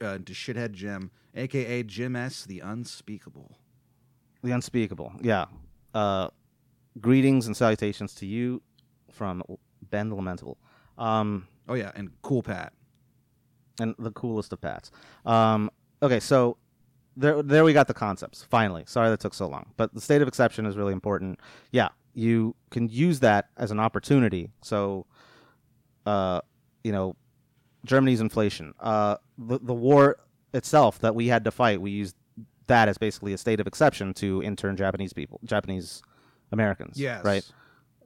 Speaker 1: uh, to shithead Jim, aka Jim S, the unspeakable.
Speaker 3: The unspeakable. Yeah. Uh, greetings and salutations to you from Ben the Lamentable. Um,
Speaker 1: Oh yeah, and cool Pat.
Speaker 3: and the coolest of pats. Um, okay, so there, there we got the concepts. Finally, sorry that took so long, but the state of exception is really important. Yeah, you can use that as an opportunity. So, uh, you know, Germany's inflation, uh, the the war itself that we had to fight, we used that as basically a state of exception to intern Japanese people, Japanese Americans.
Speaker 1: Yes.
Speaker 3: right.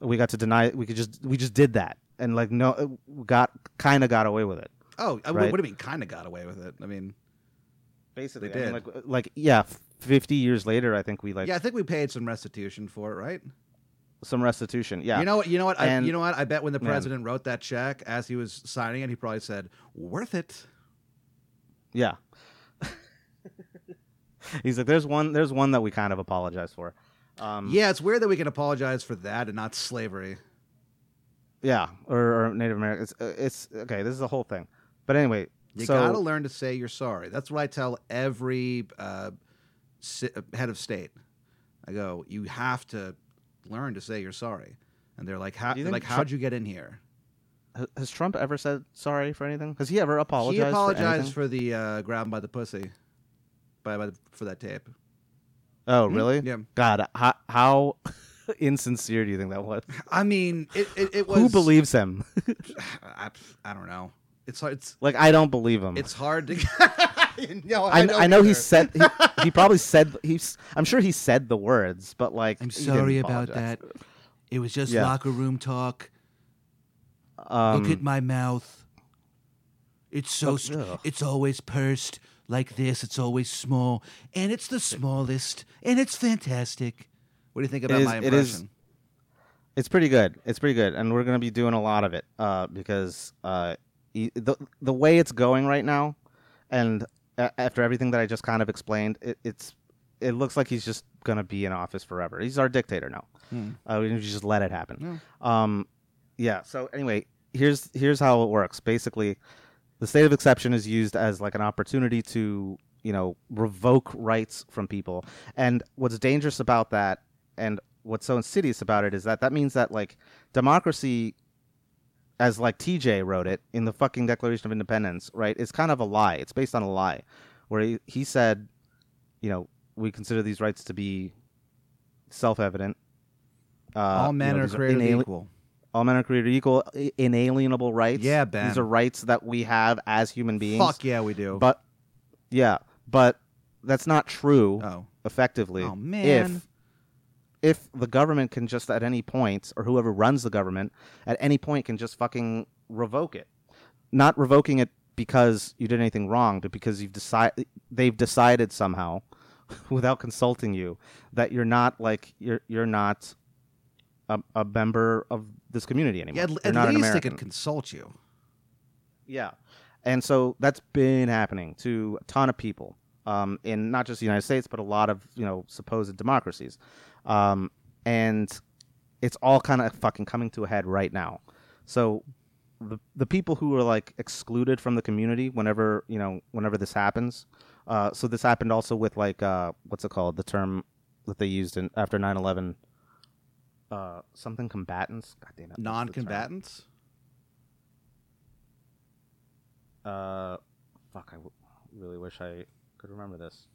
Speaker 3: We got to deny. We could just we just did that, and like no, uh, got kind of got away with it.
Speaker 1: Oh, I
Speaker 3: Right.
Speaker 1: what do you mean? Kind of got away with it. I mean,
Speaker 3: Basically,
Speaker 1: They
Speaker 3: I mean,
Speaker 1: did.
Speaker 3: like, uh, like yeah, fifty years later, I think we like
Speaker 1: yeah, I think we paid some restitution for it, right?
Speaker 3: some restitution. Yeah,
Speaker 1: You know what? You know what? I, you know what? I bet when the
Speaker 3: Man.
Speaker 1: president wrote that check as he was signing it, he probably said, "Worth it."
Speaker 3: yeah. He's like, there's one, there's one that we kind of apologize for. Um,
Speaker 1: Yeah, it's weird that we can apologize for that and not slavery.
Speaker 3: yeah, or, or Native Americans. It's, uh, it's okay. This is the whole thing. But anyway,
Speaker 1: You
Speaker 3: so
Speaker 1: gotta learn to say you're sorry. That's what I tell every uh, si- head of state. I go, you have to learn to say you're sorry. And they're like, how, they're like,
Speaker 3: Trump,
Speaker 1: how'd you get in here?
Speaker 3: has Trump ever said sorry for anything? Has he ever apologized?
Speaker 1: he apologized
Speaker 3: for,
Speaker 1: for, the uh, grab him by the pussy, by, by the, for that tape.
Speaker 3: Oh, really?
Speaker 1: Yeah.
Speaker 3: God, how, how insincere do you think that was?
Speaker 1: I mean, it it, it was.
Speaker 3: Who believes him?
Speaker 1: I, I don't know. It's hard. It's
Speaker 3: like, I don't believe him.
Speaker 1: it's hard to. no,
Speaker 3: I,
Speaker 1: don't
Speaker 3: I know he said he, he probably said he's I'm sure he said the words, but like
Speaker 1: I'm sorry about that. It was just
Speaker 3: Yeah.
Speaker 1: locker room talk.
Speaker 3: Um,
Speaker 1: Look at my mouth. It's so
Speaker 3: Oh,
Speaker 1: st- it's always pursed like this. It's always small, and it's the smallest, and it's fantastic. What do you think about
Speaker 3: is-
Speaker 1: my
Speaker 3: it is-
Speaker 1: impression?
Speaker 3: it's pretty good. It's pretty good, and we're gonna be doing a lot of it uh, because uh, the the way it's going right now, and a- after everything that I just kind of explained, it, it's it looks like he's just gonna be in office forever. He's our dictator now.
Speaker 1: Hmm.
Speaker 3: Uh, we just let it happen. Um, yeah. So anyway, here's here's how it works. Basically, the state of exception is used as like an opportunity to you know revoke rights from people. And what's dangerous about that, and what's so insidious about it, is that that means that like democracy, as like TJ wrote it in the fucking Declaration of Independence, right? It's kind of a lie. It's based on a lie, where he, he said, you know, we consider these rights to be self-evident. Uh,
Speaker 1: All
Speaker 3: you
Speaker 1: men
Speaker 3: know,
Speaker 1: are created
Speaker 3: inali-
Speaker 1: equal.
Speaker 3: All men are created equal, inalienable rights.
Speaker 1: Yeah, Ben.
Speaker 3: These are rights that we have as human beings.
Speaker 1: Fuck yeah, we do.
Speaker 3: But yeah, but that's not true.
Speaker 1: oh,
Speaker 3: Effectively,
Speaker 1: oh man.
Speaker 3: if if the government can just at any point, or whoever runs the government at any point can just fucking revoke it, not revoking it because you did anything wrong, but because you've decided they've decided somehow, without consulting you, that you're not like you're you're not a, a member of this community anymore.
Speaker 1: yeah, at, at least they could consult you.
Speaker 3: Yeah. And so that's been happening to a ton of people um, in not just the United States, but a lot of, you know, supposed democracies. Um, and it's all kind of fucking coming to a head right now. So the, the people who are like excluded from the community whenever, you know, whenever this happens. Uh, so this happened also with like, uh, what's it called? The term that they used in after 9 11. Uh, something combatants. God damn it. what's the term?
Speaker 1: Non-combatants.
Speaker 3: Uh, fuck! I w- really wish I could remember this.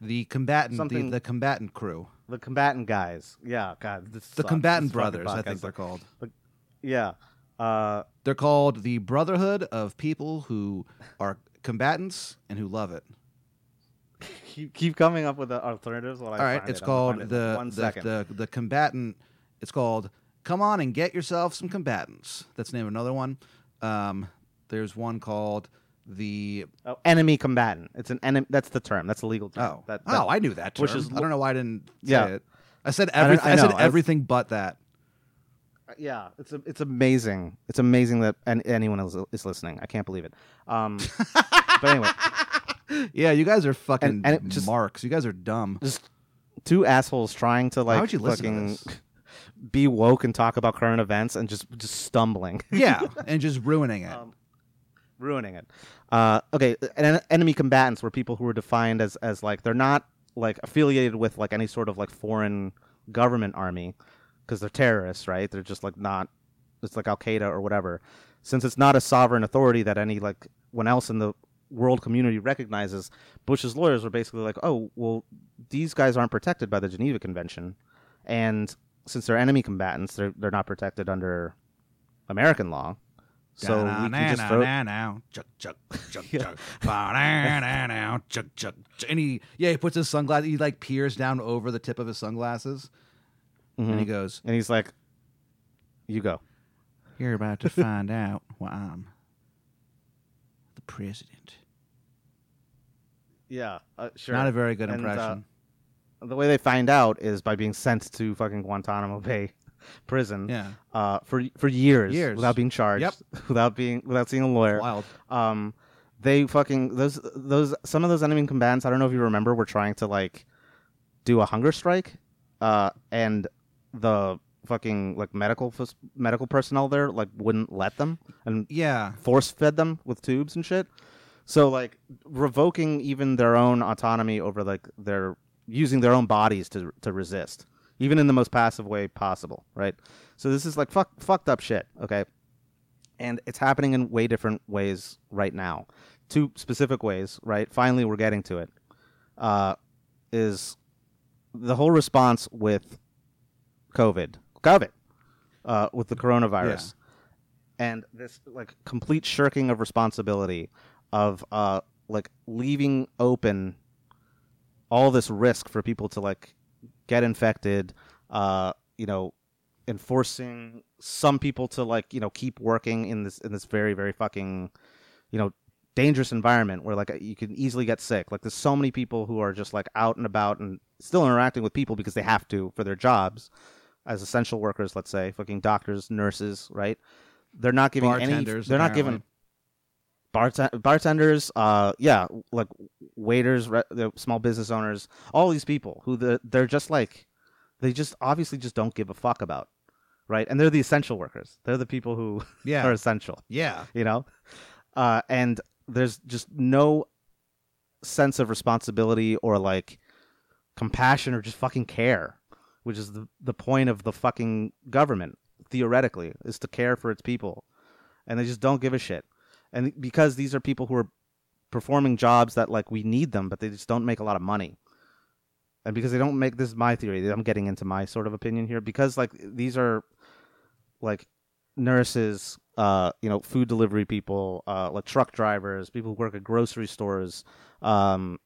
Speaker 1: The combatant, the,
Speaker 3: Something-
Speaker 1: the combatant crew,
Speaker 3: The combatant guys. Yeah, God. This
Speaker 1: the
Speaker 3: sucks.
Speaker 1: combatant
Speaker 3: This
Speaker 1: brothers. I think they're called.
Speaker 3: Yeah. Uh,
Speaker 1: They're called the Brotherhood of people who are combatants and who love it.
Speaker 3: keep, keep coming up with the alternatives. While I
Speaker 1: All right, it's
Speaker 3: it.
Speaker 1: Called
Speaker 3: it.
Speaker 1: the the, the the combatant. It's called "Come on and get yourself some combatants." That's the name of another one. Um, there's one called the
Speaker 3: oh, enemy combatant. It's an enemy. That's the term. That's a legal term.
Speaker 1: oh
Speaker 3: That, that-
Speaker 1: oh I knew that term.
Speaker 3: which is
Speaker 1: I don't know why I didn't say
Speaker 3: Yeah.
Speaker 1: it. I said
Speaker 3: I
Speaker 1: everything.
Speaker 3: I
Speaker 1: I, said
Speaker 3: I was-
Speaker 1: everything but that.
Speaker 3: yeah. It's a, it's amazing. It's amazing that an, anyone else is listening. I can't believe it. Um, but anyway,
Speaker 1: Yeah, you guys are fucking
Speaker 3: and it just-
Speaker 1: marks. You guys are dumb.
Speaker 3: just two assholes trying to like
Speaker 1: would you listen to this?
Speaker 3: Be woke and talk about current events and just just stumbling.
Speaker 1: yeah, and just ruining it.
Speaker 3: Um, ruining it. Uh, okay, and enemy combatants were people who were defined as as like they're not like affiliated with like any sort of like foreign government army because they're terrorists, right? They're just like not. It's like Al Qaeda or whatever. Since it's not a sovereign authority that any like one else in the world community recognizes, Bush's lawyers were basically like, oh, well, these guys aren't protected by the Geneva Convention, and since they're enemy combatants, they're they're not protected under American law. So we can just throw.
Speaker 1: chuck chuck chuck chuck, Ba-na-na-now, chuck chuck. chuck. And he, yeah, he puts his sunglasses. He like peers down over the tip of his sunglasses, and he
Speaker 3: Mhm.
Speaker 1: goes,
Speaker 3: And he's like, "You go."
Speaker 1: "You're about to find out why I'm the president."
Speaker 3: Yeah, uh, sure.
Speaker 1: Not a very good
Speaker 3: And, uh,
Speaker 1: impression.
Speaker 3: The way they find out is by being sent to fucking Guantanamo Bay prison
Speaker 1: yeah,
Speaker 3: uh, for for years,
Speaker 1: Years.
Speaker 3: without being charged,
Speaker 1: Yep.
Speaker 3: without being without seeing a lawyer.
Speaker 1: wild.
Speaker 3: Um, they fucking those those some of those enemy combatants. I don't know if you remember, were trying to like do a hunger strike, uh, and the fucking like medical fas- medical personnel there like wouldn't let them and
Speaker 1: Yeah,
Speaker 3: force fed them with tubes and shit. So like revoking even their own autonomy over like their using their own bodies to to resist, even in the most passive way possible, right? So this is like fuck fucked up shit, okay? And it's happening in way different ways right now. Two specific ways, right? Finally, we're getting to it. Uh, is the whole response with COVID, COVID, uh, with the coronavirus, and this like complete shirking of responsibility of uh like leaving open all this risk for people to like get infected uh you know enforcing some people to like you know keep working in this in this very very fucking you know dangerous environment where like you can easily get sick. Like there's so many people who are just like out and about and still interacting with people because they have to for their jobs as essential workers let's say fucking doctors nurses right? They're not giving any they're not given bartend- bartenders, uh, yeah, like waiters, re- the small business owners, all these people who the, they're just like, they just obviously just don't give a fuck about, right? And they're the essential workers. They're the people who
Speaker 1: Yeah.
Speaker 3: are essential,
Speaker 1: Yeah.
Speaker 3: you know? Uh, and there's just no sense of responsibility or like compassion or just fucking care, which is the, the point of the fucking government, theoretically, is to care for its people. And they just don't give a shit. And because these are people who are performing jobs that like we need them, but they just don't make a lot of money. And because they don't make this is my theory. I'm getting into my sort of opinion here because like these are like nurses, uh, you know, food delivery people, uh, like truck drivers, people who work at grocery stores, um,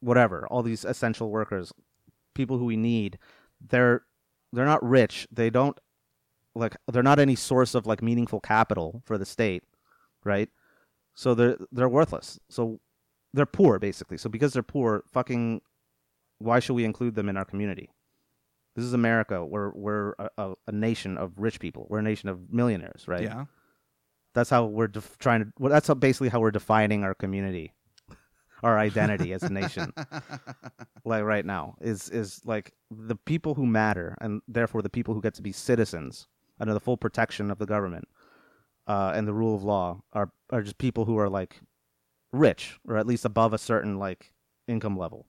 Speaker 3: whatever, all these essential workers, people who we need. They're they're not rich. They don't like they're not any source of like meaningful capital for the state, right? So they're they're worthless. So they're poor basically. So because they're poor, fucking why should we include them in our community? This is America. We're we're a, a, nation of rich people. We're a nation of millionaires, right?
Speaker 1: Yeah.
Speaker 3: That's how we're def- trying to. Well, that's how basically how we're defining our community, our identity as a nation. like right now is is like the people who matter, and therefore the people who get to be citizens under the full protection of the government uh, and the rule of law are are just people who are like rich or at least above a certain like income level.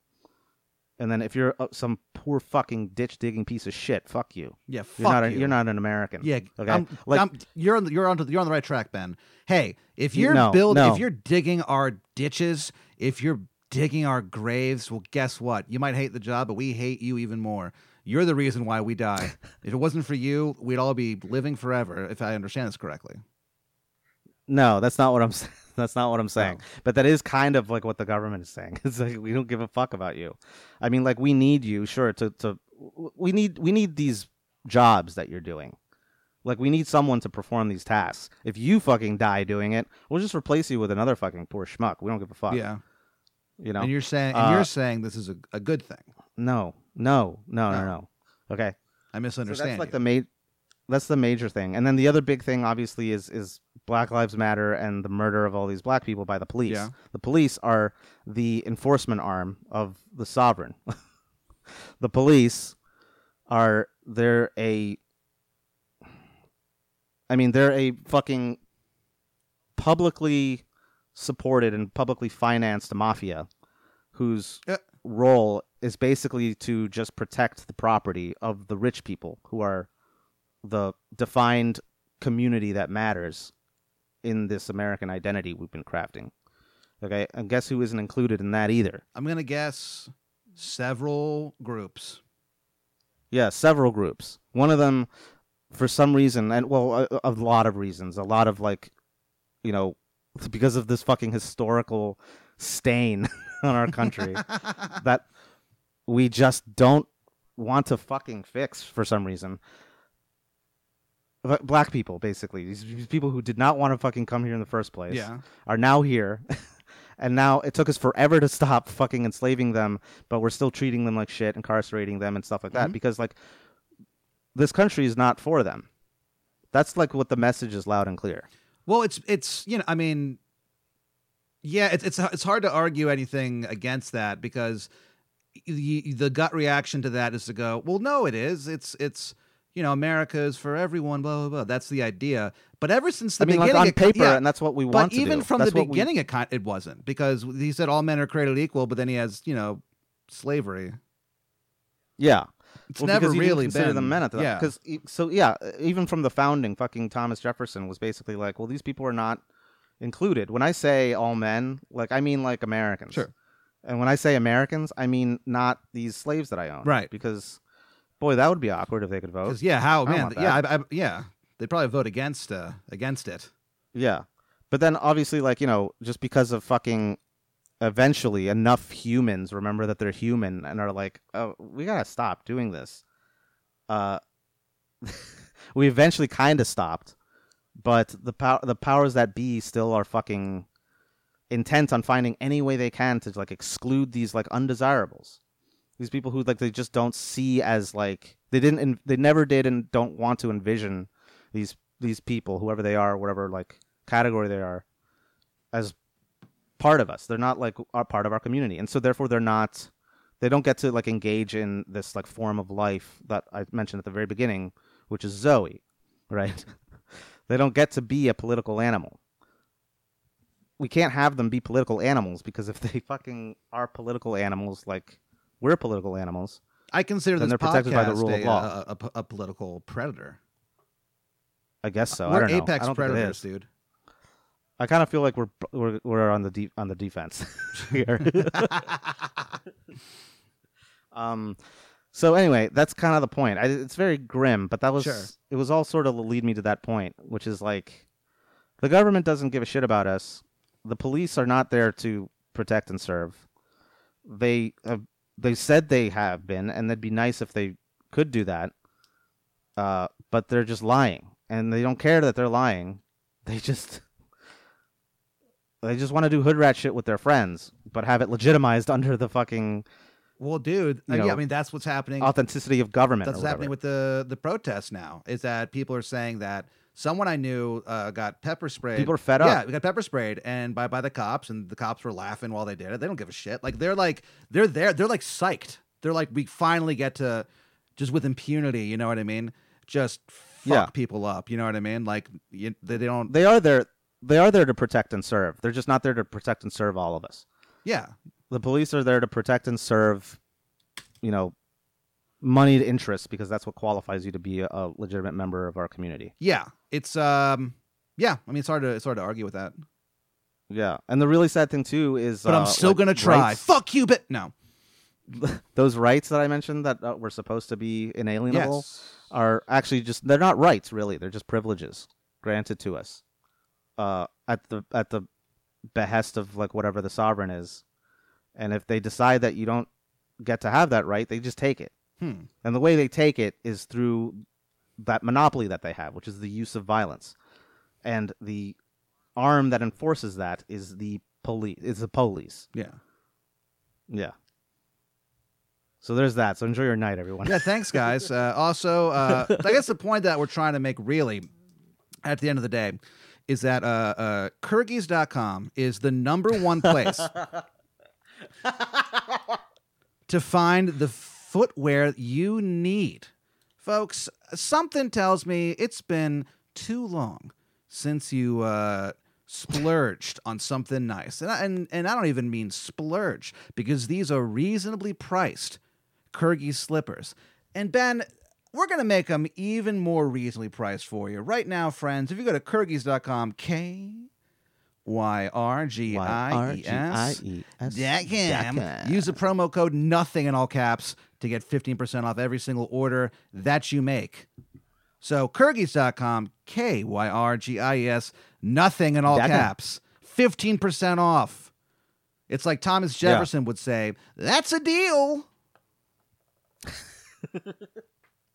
Speaker 3: And then if you're uh, some poor fucking ditch digging piece of shit, fuck you.
Speaker 1: Yeah. Fuck
Speaker 3: You're not a,
Speaker 1: you.
Speaker 3: you're not an American.
Speaker 1: Yeah,
Speaker 3: Okay.
Speaker 1: I'm-
Speaker 3: like
Speaker 1: I'm- you're on the, you're on the, you're on the right track, Ben. Hey, if
Speaker 3: You-
Speaker 1: you're
Speaker 3: no,
Speaker 1: build
Speaker 3: no.
Speaker 1: if you're digging our ditches, if you're digging our graves, well, guess what? You might hate the job, but we hate you even more. You're the reason why we die. if it wasn't for you, we'd all be living forever. If I understand this correctly.
Speaker 3: No, that's not what I'm saying. That's not what I'm saying.
Speaker 1: Oh.
Speaker 3: But that is kind of like what the government is saying. It's like we don't give a fuck about you. I mean, like we need you, sure, to to we need we need these jobs that you're doing. Like we need someone to perform these tasks. If you fucking die doing it, we'll just replace you with another fucking poor schmuck. We don't give a fuck.
Speaker 1: Yeah.
Speaker 3: You know.
Speaker 1: And you're saying and
Speaker 3: Uh,
Speaker 1: you're saying this is a, a good thing.
Speaker 3: no, no, no, no,
Speaker 1: No.
Speaker 3: no. Okay.
Speaker 1: I
Speaker 3: So
Speaker 1: misunderstand.
Speaker 3: that's like
Speaker 1: you.
Speaker 3: the ma- that's the major thing. And then the other big thing obviously is is Black Lives Matter and the murder of all these black people by the police.
Speaker 1: Yeah.
Speaker 3: The police are the enforcement arm of the sovereign. the police are they're a I mean, they're a fucking publicly supported and publicly financed mafia whose
Speaker 1: Yeah.
Speaker 3: role is basically to just protect the property of the rich people who are the defined community that matters in this American identity we've been crafting. Okay, and guess who isn't included in that either?
Speaker 1: I'm gonna guess several groups.
Speaker 3: Yeah, several groups. One of them, for some reason, and well, a, a lot of reasons, a lot of like, you know, because of this fucking historical stain on our country that we just don't want to fucking fix for some reason. Black people, basically, these, these people who did not want to fucking come here in the first place,
Speaker 1: yeah.
Speaker 3: are now here. and now it took us forever to stop fucking enslaving them, but we're still treating them like shit, incarcerating them and stuff like that
Speaker 1: Mhm.
Speaker 3: because like this country is not for them. That's like what the message is loud and clear.
Speaker 1: Well, it's it's you know, I mean, yeah, it's it's it's hard to argue anything against that because the the gut reaction to that is to go, well, no, it is. It's it's you know, America is for everyone. Blah blah blah. That's the idea. But ever since the
Speaker 3: I mean, like
Speaker 1: beginning,
Speaker 3: on
Speaker 1: it-
Speaker 3: paper,
Speaker 1: yeah,
Speaker 3: and that's what we
Speaker 1: but
Speaker 3: want to
Speaker 1: even from
Speaker 3: That's
Speaker 1: the
Speaker 3: what we-
Speaker 1: beginning, it it wasn't because he said all men are created equal, but then he has you know slavery.
Speaker 3: yeah.
Speaker 1: It's
Speaker 3: Well,
Speaker 1: never
Speaker 3: because he didn't
Speaker 1: really
Speaker 3: consider
Speaker 1: been
Speaker 3: them men at the
Speaker 1: yeah.
Speaker 3: Because so yeah, even from the founding, fucking Thomas Jefferson was basically like, well, these people are not included. When I say all men, like I mean like Americans.
Speaker 1: Sure.
Speaker 3: And when I say Americans, I mean not these slaves that I own.
Speaker 1: Right.
Speaker 3: Because, boy, that would be awkward if they could vote.
Speaker 1: Yeah, how
Speaker 3: don't
Speaker 1: man,
Speaker 3: want
Speaker 1: yeah, I, I, yeah, they'd probably vote against uh, against it.
Speaker 3: Yeah. But then obviously, like, you know, just because of fucking eventually enough humans remember that they're human and are like, oh, we gotta stop doing this. Uh, we eventually kind of stopped, but the pow- the powers that be still are fucking intent on finding any way they can to like exclude these like undesirables. These people who like they just don't see as like they didn't en- they never did and don't want to envision these these people whoever they are whatever like category they are as part of us. They're not like a part of our community, and so therefore they're not. They don't get to like engage in this like form of life that I mentioned at the very beginning, which is Zoe, right? they don't get to be a political animal. We can't have them be political animals because if they fucking are political animals, like we're political animals,
Speaker 1: I consider
Speaker 3: Then
Speaker 1: this
Speaker 3: they're protected by the
Speaker 1: podcast
Speaker 3: rule of
Speaker 1: a,
Speaker 3: law.
Speaker 1: a- a- a political predator.
Speaker 3: I guess so. I
Speaker 1: We're
Speaker 3: don't know.
Speaker 1: apex
Speaker 3: I don't
Speaker 1: predators, dude.
Speaker 3: I kind of feel like we're we're we're on the de- on the defense here. um, so anyway, that's kind of the point. I, it's very grim, but that was
Speaker 1: Sure.
Speaker 3: it was all sort of lead me to that point, which is like the government doesn't give a shit about us. The police are not there to protect and serve. They have, they said they have been, and it'd be nice if they could do that. Uh, but they're just lying, and they don't care that they're lying. They just they just want to do hood rat shit with their friends, but have it legitimized under the fucking
Speaker 1: Well, dude,
Speaker 3: You
Speaker 1: uh, yeah, I mean that's what's happening.
Speaker 3: authenticity of government.
Speaker 1: That's what's happening with the the protests now. Is that people are saying that someone I knew uh, got pepper sprayed.
Speaker 3: People are fed up.
Speaker 1: Yeah, we got pepper sprayed, and by by the cops, and the cops were laughing while they did it. They don't give a shit. Like they're like they're there. They're like psyched. They're like we finally get to just with impunity. You know what I mean? Just fuck
Speaker 3: Yeah.
Speaker 1: people up. You know what I mean? Like you, they, they don't.
Speaker 3: They are there. They are there to protect and serve. They're just not there to protect and serve all of us.
Speaker 1: Yeah,
Speaker 3: The police are there to protect and serve, you know, moneyed interests because that's what qualifies you to be a, a legitimate member of our community.
Speaker 1: yeah. It's um, yeah. I mean, it's hard to it's hard to argue with that.
Speaker 3: Yeah, and the really sad thing too is,
Speaker 1: But
Speaker 3: uh,
Speaker 1: I'm still
Speaker 3: like,
Speaker 1: gonna try.
Speaker 3: rights-
Speaker 1: Fuck you, but no.
Speaker 3: those rights that I mentioned that uh, were supposed to be inalienable.
Speaker 1: Yes.
Speaker 3: are actually just they're not rights really they're just privileges granted to us uh at the at the behest of like whatever the sovereign is and if they decide that you don't get to have that right they just take it
Speaker 1: Hmm.
Speaker 3: and the way they take it is through that monopoly that they have which is the use of violence and the arm that enforces that is the police is the police
Speaker 1: Yeah.
Speaker 3: yeah so there's that so enjoy your night everyone
Speaker 1: Yeah, thanks, guys. Uh, also, uh, I guess the point that we're trying to make really at the end of the day is that uh, uh, Kyrgies.com is the number one place to find the footwear you need. Folks, something tells me it's been too long since you uh, splurged on something nice. And I, and, and I don't even mean splurge because these are reasonably priced Kyrgies slippers. And Ben, we're going to make them even more reasonably priced for you. Right now, friends, if you go to Kyrgies.com, K Y R G I E S. dot com. Use the promo code nothing in all caps to get 15% off every single order that you make. So Kyrgies.com, K Y R G I E S, nothing in all caps. 15% off. It's like Thomas
Speaker 3: Yeah.
Speaker 1: Jefferson would say, that's a deal.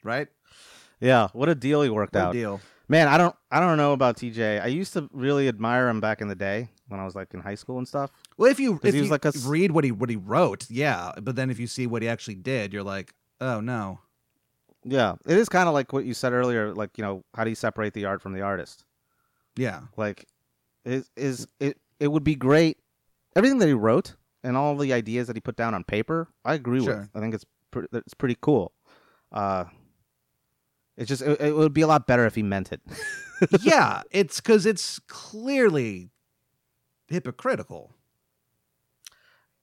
Speaker 1: right?
Speaker 3: Yeah, what a deal he worked
Speaker 1: What a
Speaker 3: out.
Speaker 1: deal.
Speaker 3: Man, I don't I don't know about TJ. I used to really admire him back in the day when I was like in high school and stuff.
Speaker 1: Well, if you if you
Speaker 3: like a
Speaker 1: read what he what he wrote, yeah, but then if you see what he actually did, you're like, oh no.
Speaker 3: Yeah, it is kind of like what you said earlier like, you know, how do you separate the art from the artist?
Speaker 1: Yeah.
Speaker 3: Like is is it it would be great everything that he wrote and all the ideas that he put down on paper, I agree
Speaker 1: Sure.
Speaker 3: with. I think it's pre- it's pretty cool. Uh it's just it, it would be a lot better if he meant it.
Speaker 1: yeah, it's because it's clearly hypocritical.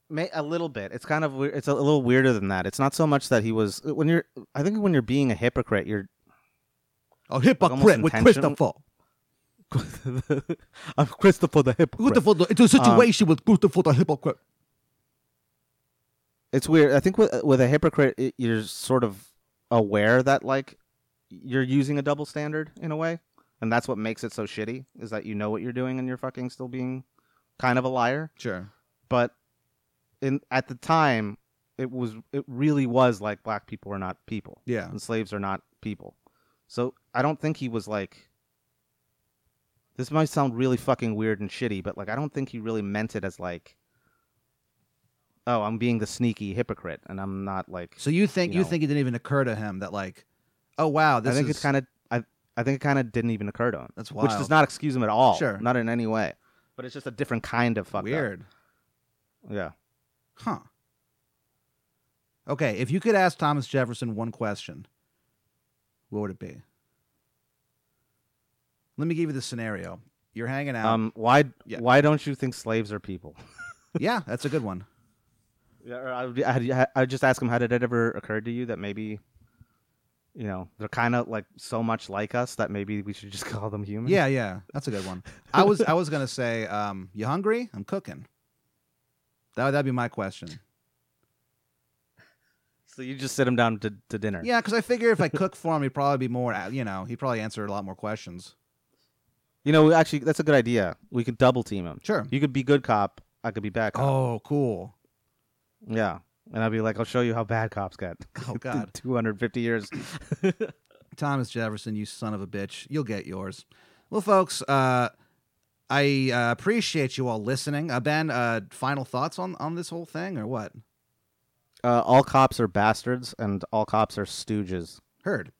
Speaker 3: May, a little bit. It's kind of it's a little weirder than that. It's not so much that he was when you're. I think when you're being a hypocrite, you're.
Speaker 1: A hypocrite
Speaker 3: almost
Speaker 1: with. Christopher.
Speaker 3: I'm Christopher the hypocrite.
Speaker 1: Christopher, the- it's a situation um, with Christopher the hypocrite.
Speaker 3: It's weird. I think with with a hypocrite, it, you're sort of aware that like you're using a double standard in a way, and that's what makes it so shitty. Is that you know what you're doing and you're fucking still being kind of a liar.
Speaker 1: Sure.
Speaker 3: But in at the time, it was it really was like black people are not people.
Speaker 1: Yeah.
Speaker 3: and slaves are not people. So I don't think he was like. This might sound really fucking weird and shitty, but like I don't think he really meant it as like, oh, I'm being the sneaky hypocrite, and I'm not like.
Speaker 1: So you think
Speaker 3: You know.
Speaker 1: think it didn't even occur to him that like, oh wow, this
Speaker 3: I think
Speaker 1: is
Speaker 3: it's kind of I I think it kind of didn't even occur to him,
Speaker 1: that's wild.
Speaker 3: which does not excuse him at all.
Speaker 1: Sure.
Speaker 3: not in any way. but it's just a different kind of fucked up.
Speaker 1: Weird.
Speaker 3: Yeah.
Speaker 1: Huh. Okay, if you could ask Thomas Jefferson one question, what would it be? Let me give you the scenario. You're hanging out.
Speaker 3: Um. Why?
Speaker 1: Yeah.
Speaker 3: Why don't you think slaves are people?
Speaker 1: yeah, that's a good one.
Speaker 3: Yeah. Or I. I I just ask him. How did it ever occur to you that maybe, you know, they're kind of like so much like us that maybe we should just call them human?
Speaker 1: Yeah, yeah, that's a good one. I was I was gonna say, um, you hungry? I'm cooking. That that'd be my question.
Speaker 3: So you just sit him down to, to dinner.
Speaker 1: Yeah, because I figure if I cook for him, he'd probably be more. uh, You know, he'd probably answer a lot more questions.
Speaker 3: You know, actually, that's a good idea. We could double team him.
Speaker 1: Sure.
Speaker 3: You could be good cop. I could be bad cop.
Speaker 1: Oh, cool.
Speaker 3: Yeah. And I'll be like, I'll show you how bad cops get.
Speaker 1: Oh, God.
Speaker 3: 250 years.
Speaker 1: Thomas Jefferson, you son of a bitch. You'll get yours. Well, folks, uh, I uh, appreciate you all listening. Uh, ben, uh, final thoughts on, on this whole thing or what?
Speaker 3: Uh, all cops are bastards and all cops are stooges.
Speaker 1: Heard.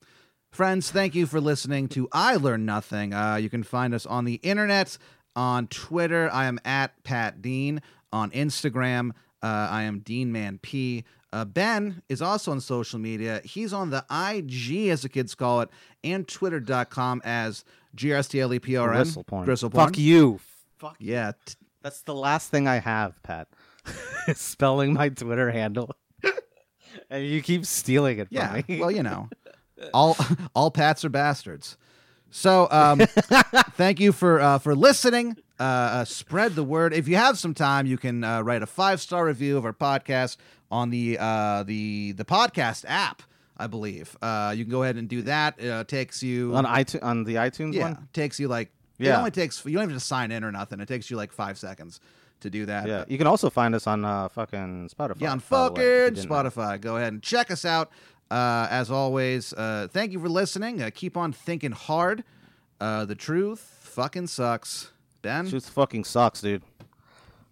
Speaker 1: Friends, thank you for listening to I Learn Nothing. Uh, you can find us on the internet, on Twitter. I am at Pat Dean. On Instagram, uh, I am Dean Man P. Uh, ben is also on social media. He's on the IG, as the kids call it, and Twitter.com as GRSTLEPRN.
Speaker 3: Gristle porn.
Speaker 1: Gristle porn.
Speaker 3: Fuck you. Fuck
Speaker 1: Yeah. t-
Speaker 3: That's the last thing I have, Pat. Spelling my Twitter handle. and you keep stealing it from
Speaker 1: Yeah.
Speaker 3: me.
Speaker 1: Well, you know, all all Pats are bastards. So, um, thank you for uh, for listening. Uh, uh, spread the word. If you have some time, you can uh, write a five star review of our podcast on the uh, the the podcast app. I believe uh, you can go ahead and do that. It uh, takes you
Speaker 3: on iTunes, on the iTunes
Speaker 1: yeah
Speaker 3: one?
Speaker 1: takes you like it
Speaker 3: Yeah.
Speaker 1: only takes you don't even have to sign in or nothing. It takes you like five seconds to do that.
Speaker 3: Yeah. You can also find us on uh, fucking Spotify.
Speaker 1: Yeah, on
Speaker 3: by the way, if you
Speaker 1: fucking
Speaker 3: didn't know.
Speaker 1: Spotify. Go ahead and check us out. Uh, as always, uh, thank you for listening. Uh, keep on thinking hard. Uh, the truth fucking sucks. Ben,
Speaker 3: Truth fucking sucks, dude.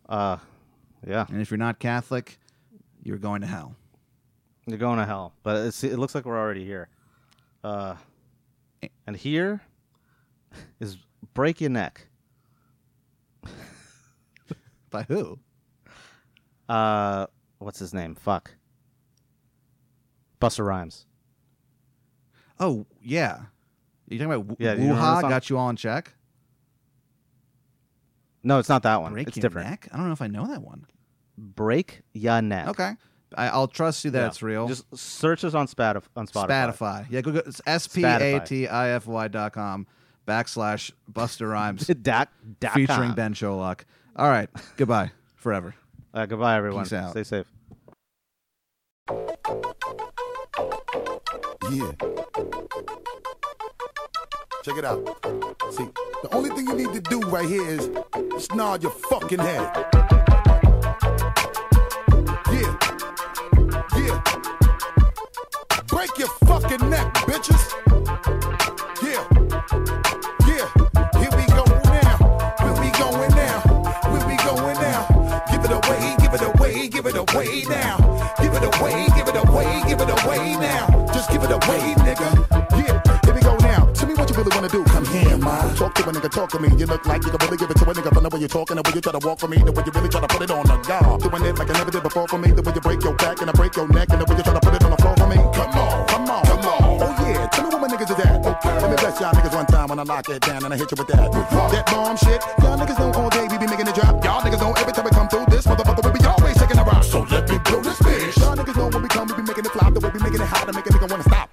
Speaker 3: Uh, yeah.
Speaker 1: and if you're not Catholic, you're going to hell.
Speaker 3: You're going to hell, but it's, it looks like we're already here. Uh, and here is break your neck.
Speaker 1: By who?
Speaker 3: Uh, what's his name? Fuck. Busta Rhymes.
Speaker 1: Oh, yeah. You talking about
Speaker 3: Yeah,
Speaker 1: yeah,
Speaker 3: do you remember the
Speaker 1: Wuha got you all in check?
Speaker 3: No, it's not that one.
Speaker 1: Break
Speaker 3: it's
Speaker 1: your
Speaker 3: different.
Speaker 1: neck? I don't know if I know that one.
Speaker 3: Break your neck.
Speaker 1: Okay. I, I'll trust you that
Speaker 3: Yeah.
Speaker 1: it's real.
Speaker 3: Just search us on Spotify. On Spotify.
Speaker 1: Spotify. Yeah, go, go it's S P A T I F Y dot com backslash Busta Rhymes
Speaker 3: Dot, dot
Speaker 1: featuring
Speaker 3: com.
Speaker 1: Ben Sholok. All right. Goodbye forever.
Speaker 3: Uh, goodbye, everyone.
Speaker 1: Peace out.
Speaker 3: Stay safe.
Speaker 2: Yeah. Check it out. See, the only thing you need to do right here is nod your fucking head. Yeah. Yeah. Break your fucking neck, bitches. Yeah. Yeah. Here we go now. Where we going now? Where we going now? Give it away, give it away, give it away now. Give it away, give it away, give it away now. It away, nigga. Yeah, here we go now. Tell me what you really wanna do. Come here, man. Talk to a nigga, talk to me. You look like you can really give it to a nigga from the way you're talking, the way you try to walk for me, the way you really try to put it on the guard. Doing it like I never did before for me, the way you break your back and I break your neck, and the way you try to put it on the floor for me. Come on, come on, come on. Oh yeah, tell me what my niggas is at. Okay. Let me bless y'all niggas one time when I lock it down and I hit you with that. That bomb shit. Y'all niggas know all day we be making it drop. Y'all niggas know every time we come through this motherfucker we be always taking a rock. So let me blow this bitch. Y'all niggas know when we come we be making it flop. A nigga wanna stop.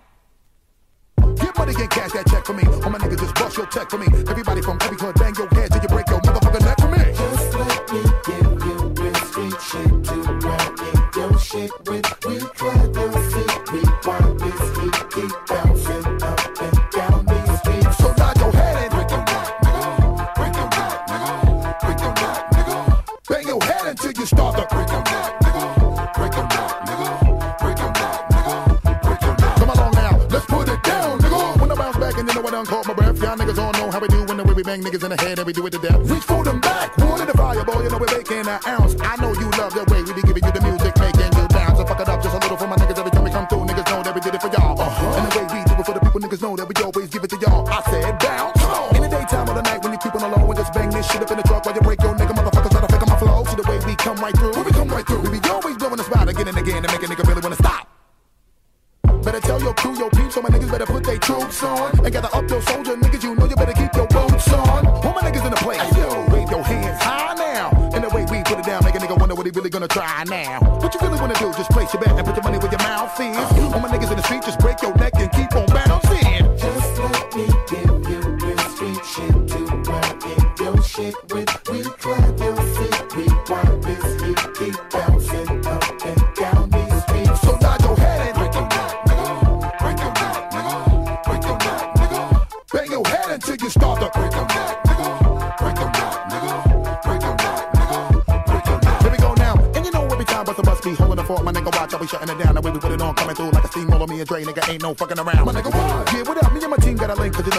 Speaker 2: Get money and cash that check for me. All my niggas just bust your check for me. Everybody from every club bang your head till you break your motherfucking neck for me.
Speaker 4: Just let me give you real street shit to ride in your shit with. We try to see we want this heat keep bouncing
Speaker 2: bang niggas in the head and we do it to death. Reach for them back, water the fire, boy. You know we're making an ounce. I know you love the way we be giving you the music, making you bounce. So fuck it up just a little for my niggas every time we come through. Niggas know that we did it for y'all. Uh-huh. And the way we do it for the people, niggas know that we always give it to y'all. I said bounce. In the daytime or the night when you keep on the low and just bang this shit up in the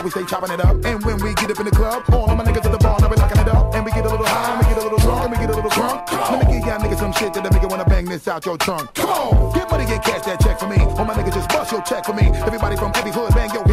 Speaker 2: we stay chopping it up. And when we get up in the club, all of my niggas at the bar, now we knocking it up. And we get a little high, and we get a little drunk, and we get a little drunk. Let me give y'all niggas some shit that'll make you wanna bang this out your trunk. Come on, get money, get cash, that check for me. All my niggas just bust your check for me. Everybody from every hood, bang your